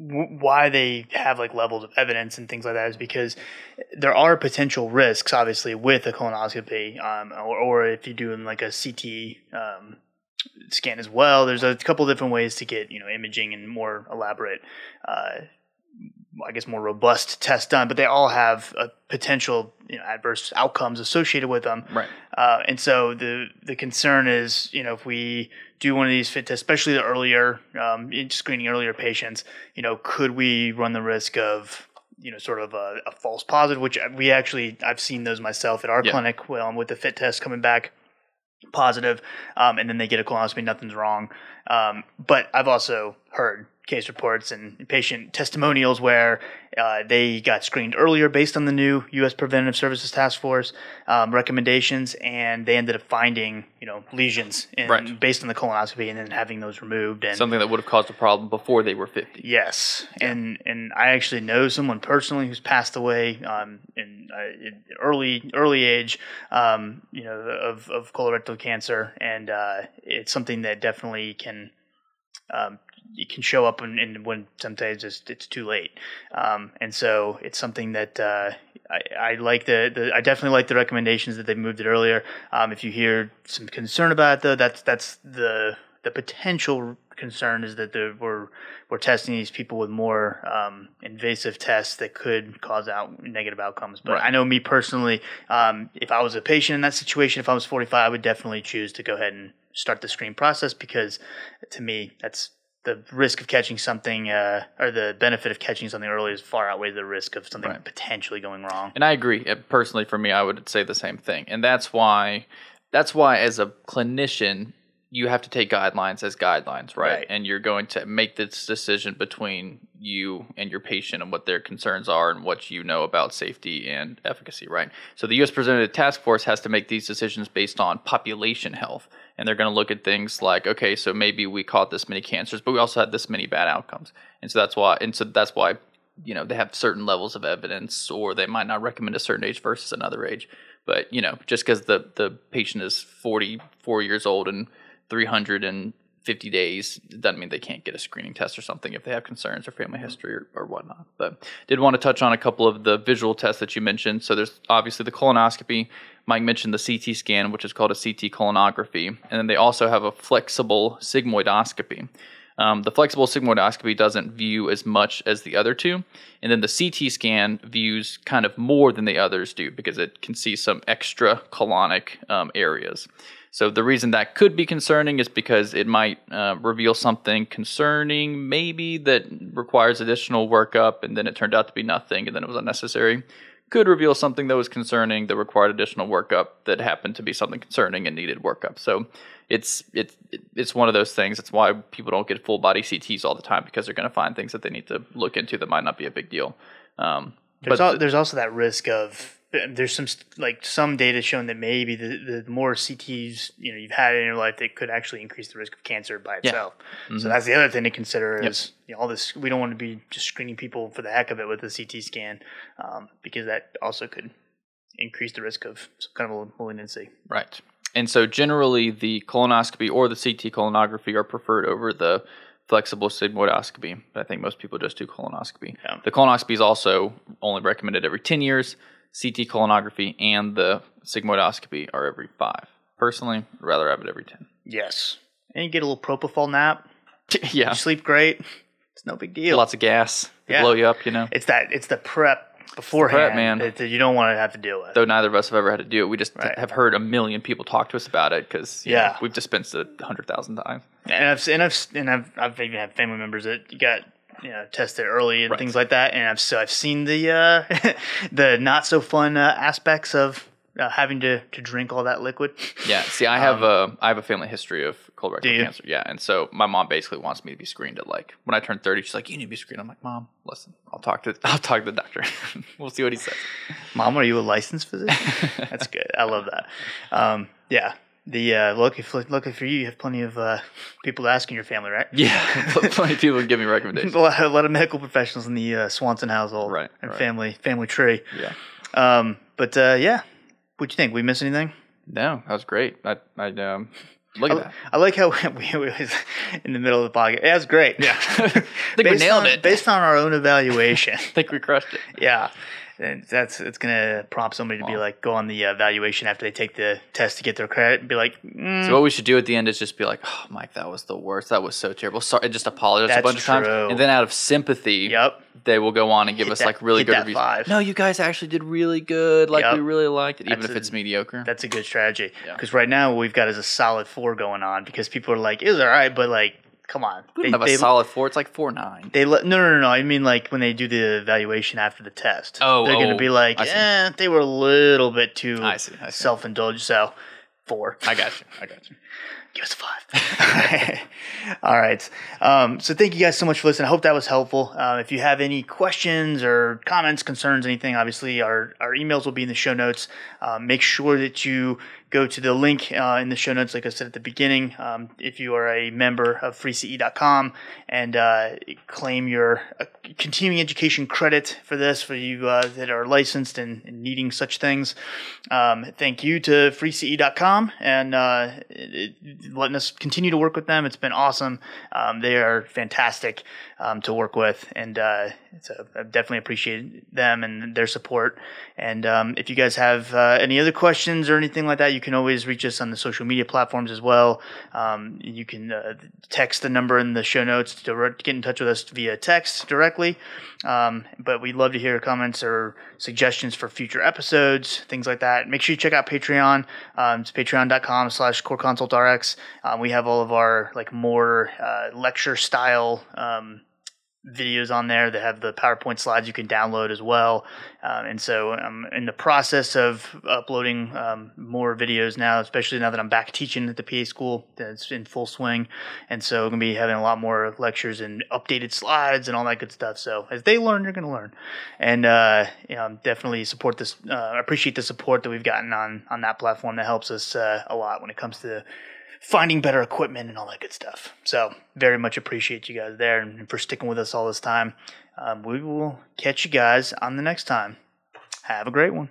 why they have like levels of evidence and things like that is because there are potential risks obviously with a colonoscopy um, or, or if you're doing like a CT um, scan as well. There's a couple different ways to get you know imaging and more elaborate, uh, I guess more robust tests done, but they all have a potential you know, adverse outcomes associated with them. Right. Uh, and so the the concern is you know if we do one of these fit tests, especially the earlier um, screening earlier patients, you know could we run the risk of you know, sort of a, a, false positive, which we actually I've seen those myself at our yeah. clinic well, with the fit test coming back positive, um, and then they get a colonoscopy, nothing's wrong. Um, but I've also heard case reports and patient testimonials where uh, they got screened earlier based on the new U.S. Preventive Services Task Force um, recommendations, and they ended up finding you know lesions in, Right. based on the colonoscopy, and then having those removed. And Something that would have caused a problem before they were 50. Yes, and and I actually know someone personally who's passed away um, in, uh, in early early age, um, you know, of of colorectal cancer, and uh, it's something that definitely can. Um, it can show up and, and when sometimes it's, it's too late, um, and so it's something that uh, I, I like the, the I definitely like the recommendations that they moved it earlier. Um, if you hear some concern about it, though, that's that's the the potential concern is that we're we're testing these people with more um, invasive tests that could cause out negative outcomes. But Right. I know me personally, um, if I was a patient in that situation, if I was 45, I would definitely choose to go ahead and start the screen process because to me, that's the risk of catching something uh, or the benefit of catching something early is far outweighs the risk of something Right. potentially going wrong. And I agree. Uh, Personally, for me, I would say the same thing. And that's why, that's why as a clinician, you have to take guidelines as guidelines, right? Right. And you're going to make this decision between you and your patient and what their concerns are and what you know about safety and efficacy, right? So the U.S. Preventive Task Force has to make these decisions based on population health. And they're going to look at things like, okay, so maybe we caught this many cancers, but we also had this many bad outcomes. And so that's why, and so that's why you know they have certain levels of evidence or they might not recommend a certain age versus another age but you know just because the the patient is 44 years old and 350 days doesn't mean they can't get a screening test or something if they have concerns or family history or, or whatnot. But did want to touch on a couple of the visual tests that you mentioned. So there's obviously the colonoscopy. Mike mentioned the ct scan which is called a ct colonography and then they also have a flexible sigmoidoscopy. Um, the flexible sigmoidoscopy doesn't view as much as the other two, and then the CT scan views kind of more than the others do because it can see some extra colonic um, areas. So the reason that could be concerning is because it might uh, reveal something concerning, maybe that requires additional workup, and then it turned out to be nothing, and then it was unnecessary. Could reveal something that was concerning that required additional workup that happened to be something concerning and needed workup. So it's it's it's one of those things. It's why people don't get full body CTs all the time because they're going to find things that they need to look into that might not be a big deal. Um, There's, but al- there's also that risk of there's some like some data showing that maybe the, the more CTs you know you've had in your life that could actually increase the risk of cancer by Yeah. itself. Mhm. So that's the other thing to consider Yep. is you know, all this. We don't want to be just screening people for the heck of it with a CT scan um, because that also could increase the risk of some kind of a malignancy. Right. And so generally the colonoscopy or the CT colonography are preferred over the flexible sigmoidoscopy. But I think most people just do colonoscopy. Yeah. The colonoscopy is also only recommended every 10 years. CT colonography and the sigmoidoscopy are every five. Personally, I'd rather have it every 10. Yes, and you get a little propofol nap. [LAUGHS] yeah. You sleep great. It's no big deal. Lots of gas to Yeah. blow you up, you know. It's that. It's the prep beforehand man. that, you don't want to have to deal with. Though neither of us have ever had to do it, we just Right. have heard a million people talk to us about it because Yeah. we've dispensed it a hundred thousand times. And I've and I've and I've I've even had family members that got you know tested early and Right. things like that. And I've so I've seen the uh, [LAUGHS] the not so fun uh, aspects of uh, having to to drink all that liquid. Yeah. See, I have a I have a family history of colorectal cancer. Yeah, and so my mom basically wants me to be screened at like when I turn thirty. She's like, "You need to be screened." I'm like, "Mom, listen, I'll talk to [LAUGHS] I'll talk to the doctor. [LAUGHS] we'll see what he says." Mom, are you a licensed physician? That's good. I love that. Um, yeah. The uh, lucky lucky for you, you have plenty of uh, people to ask in your family, right? Yeah, [LAUGHS] plenty of people give me recommendations. [LAUGHS] a, lot, a lot of medical professionals in the uh, Swanson household, Right, And right. family family tree. Yeah. Um, but uh, yeah, what'd you think? We miss anything? No, that was great. I I um look at that. I like how [LAUGHS] we, we was in the middle of the podcast. Yeah, was great. Yeah, I think we nailed on, it. Based on our own evaluation. I think we crushed it. yeah. And that's it's gonna prompt somebody to be like go on the uh, evaluation after they take the test to get their credit and be like, mm, So what we should do at the end is just be like, "Oh, Mike, that was the worst. That was so terrible. Sorry." Just apologize a That's bunch of times, and then out of sympathy, "Yep, they will go on and give Hit us that- like really good reviews. five. No, you guys actually did really good. Like Yep. we really liked it, even That's if a- it's mediocre. that's a good strategy." Yeah. Because right now what we've got is a solid four going on because people are like, "It was all right," but like, come on, we don't have a solid four. It's like four nine. They let no, no, no, no. I mean, like when they do the evaluation after the test. Oh, they're oh, gonna be like, I see. eh, they were a little bit too I see, I see. self-indulgent. So four. I got you. I got you. [LAUGHS] Give us a five. [LAUGHS] All right. Um, so thank you guys so much for listening. I hope that was helpful. Uh, if you have any questions or comments, concerns, anything, obviously our, our emails will be in the show notes. Uh, make sure that you go to the link uh, in the show notes, like I said at the beginning, um, if you are a member of freece.com and uh, claim your uh, continuing education credit for this, for you uh, that are licensed and, and needing such things. Um, thank you to freece.com and uh, letting us continue to work with them. It's been awesome. Um, they are fantastic um, to work with, and uh, I definitely appreciate them and their support. And um, if you guys have any other questions or anything like that, you can always reach us on the social media platforms as well. Um, you can uh, text the number in the show notes to get in touch with us via text directly. Um, but we'd love to hear comments or suggestions for future episodes, things like that. Make sure you check out Patreon. Um, it's patreon.com slash core corconsultrx. Um, we have all of our like more uh, lecture style um, videos on there that have the PowerPoint slides you can download as well. Um, and so I'm in the process of uploading um, more videos now, especially now that I'm back teaching at the PA school that's in full swing. And so I'm going to be having a lot more lectures and updated slides and all that good stuff. So as they learn, they're going to learn. And uh, you know, definitely support this. Uh, appreciate the support that we've gotten on, on that platform that helps us uh, a lot when it comes to finding better equipment and all that good stuff. So, very much appreciate you guys there and for sticking with us all this time. Um, we will catch you guys on the next time. Have a great one.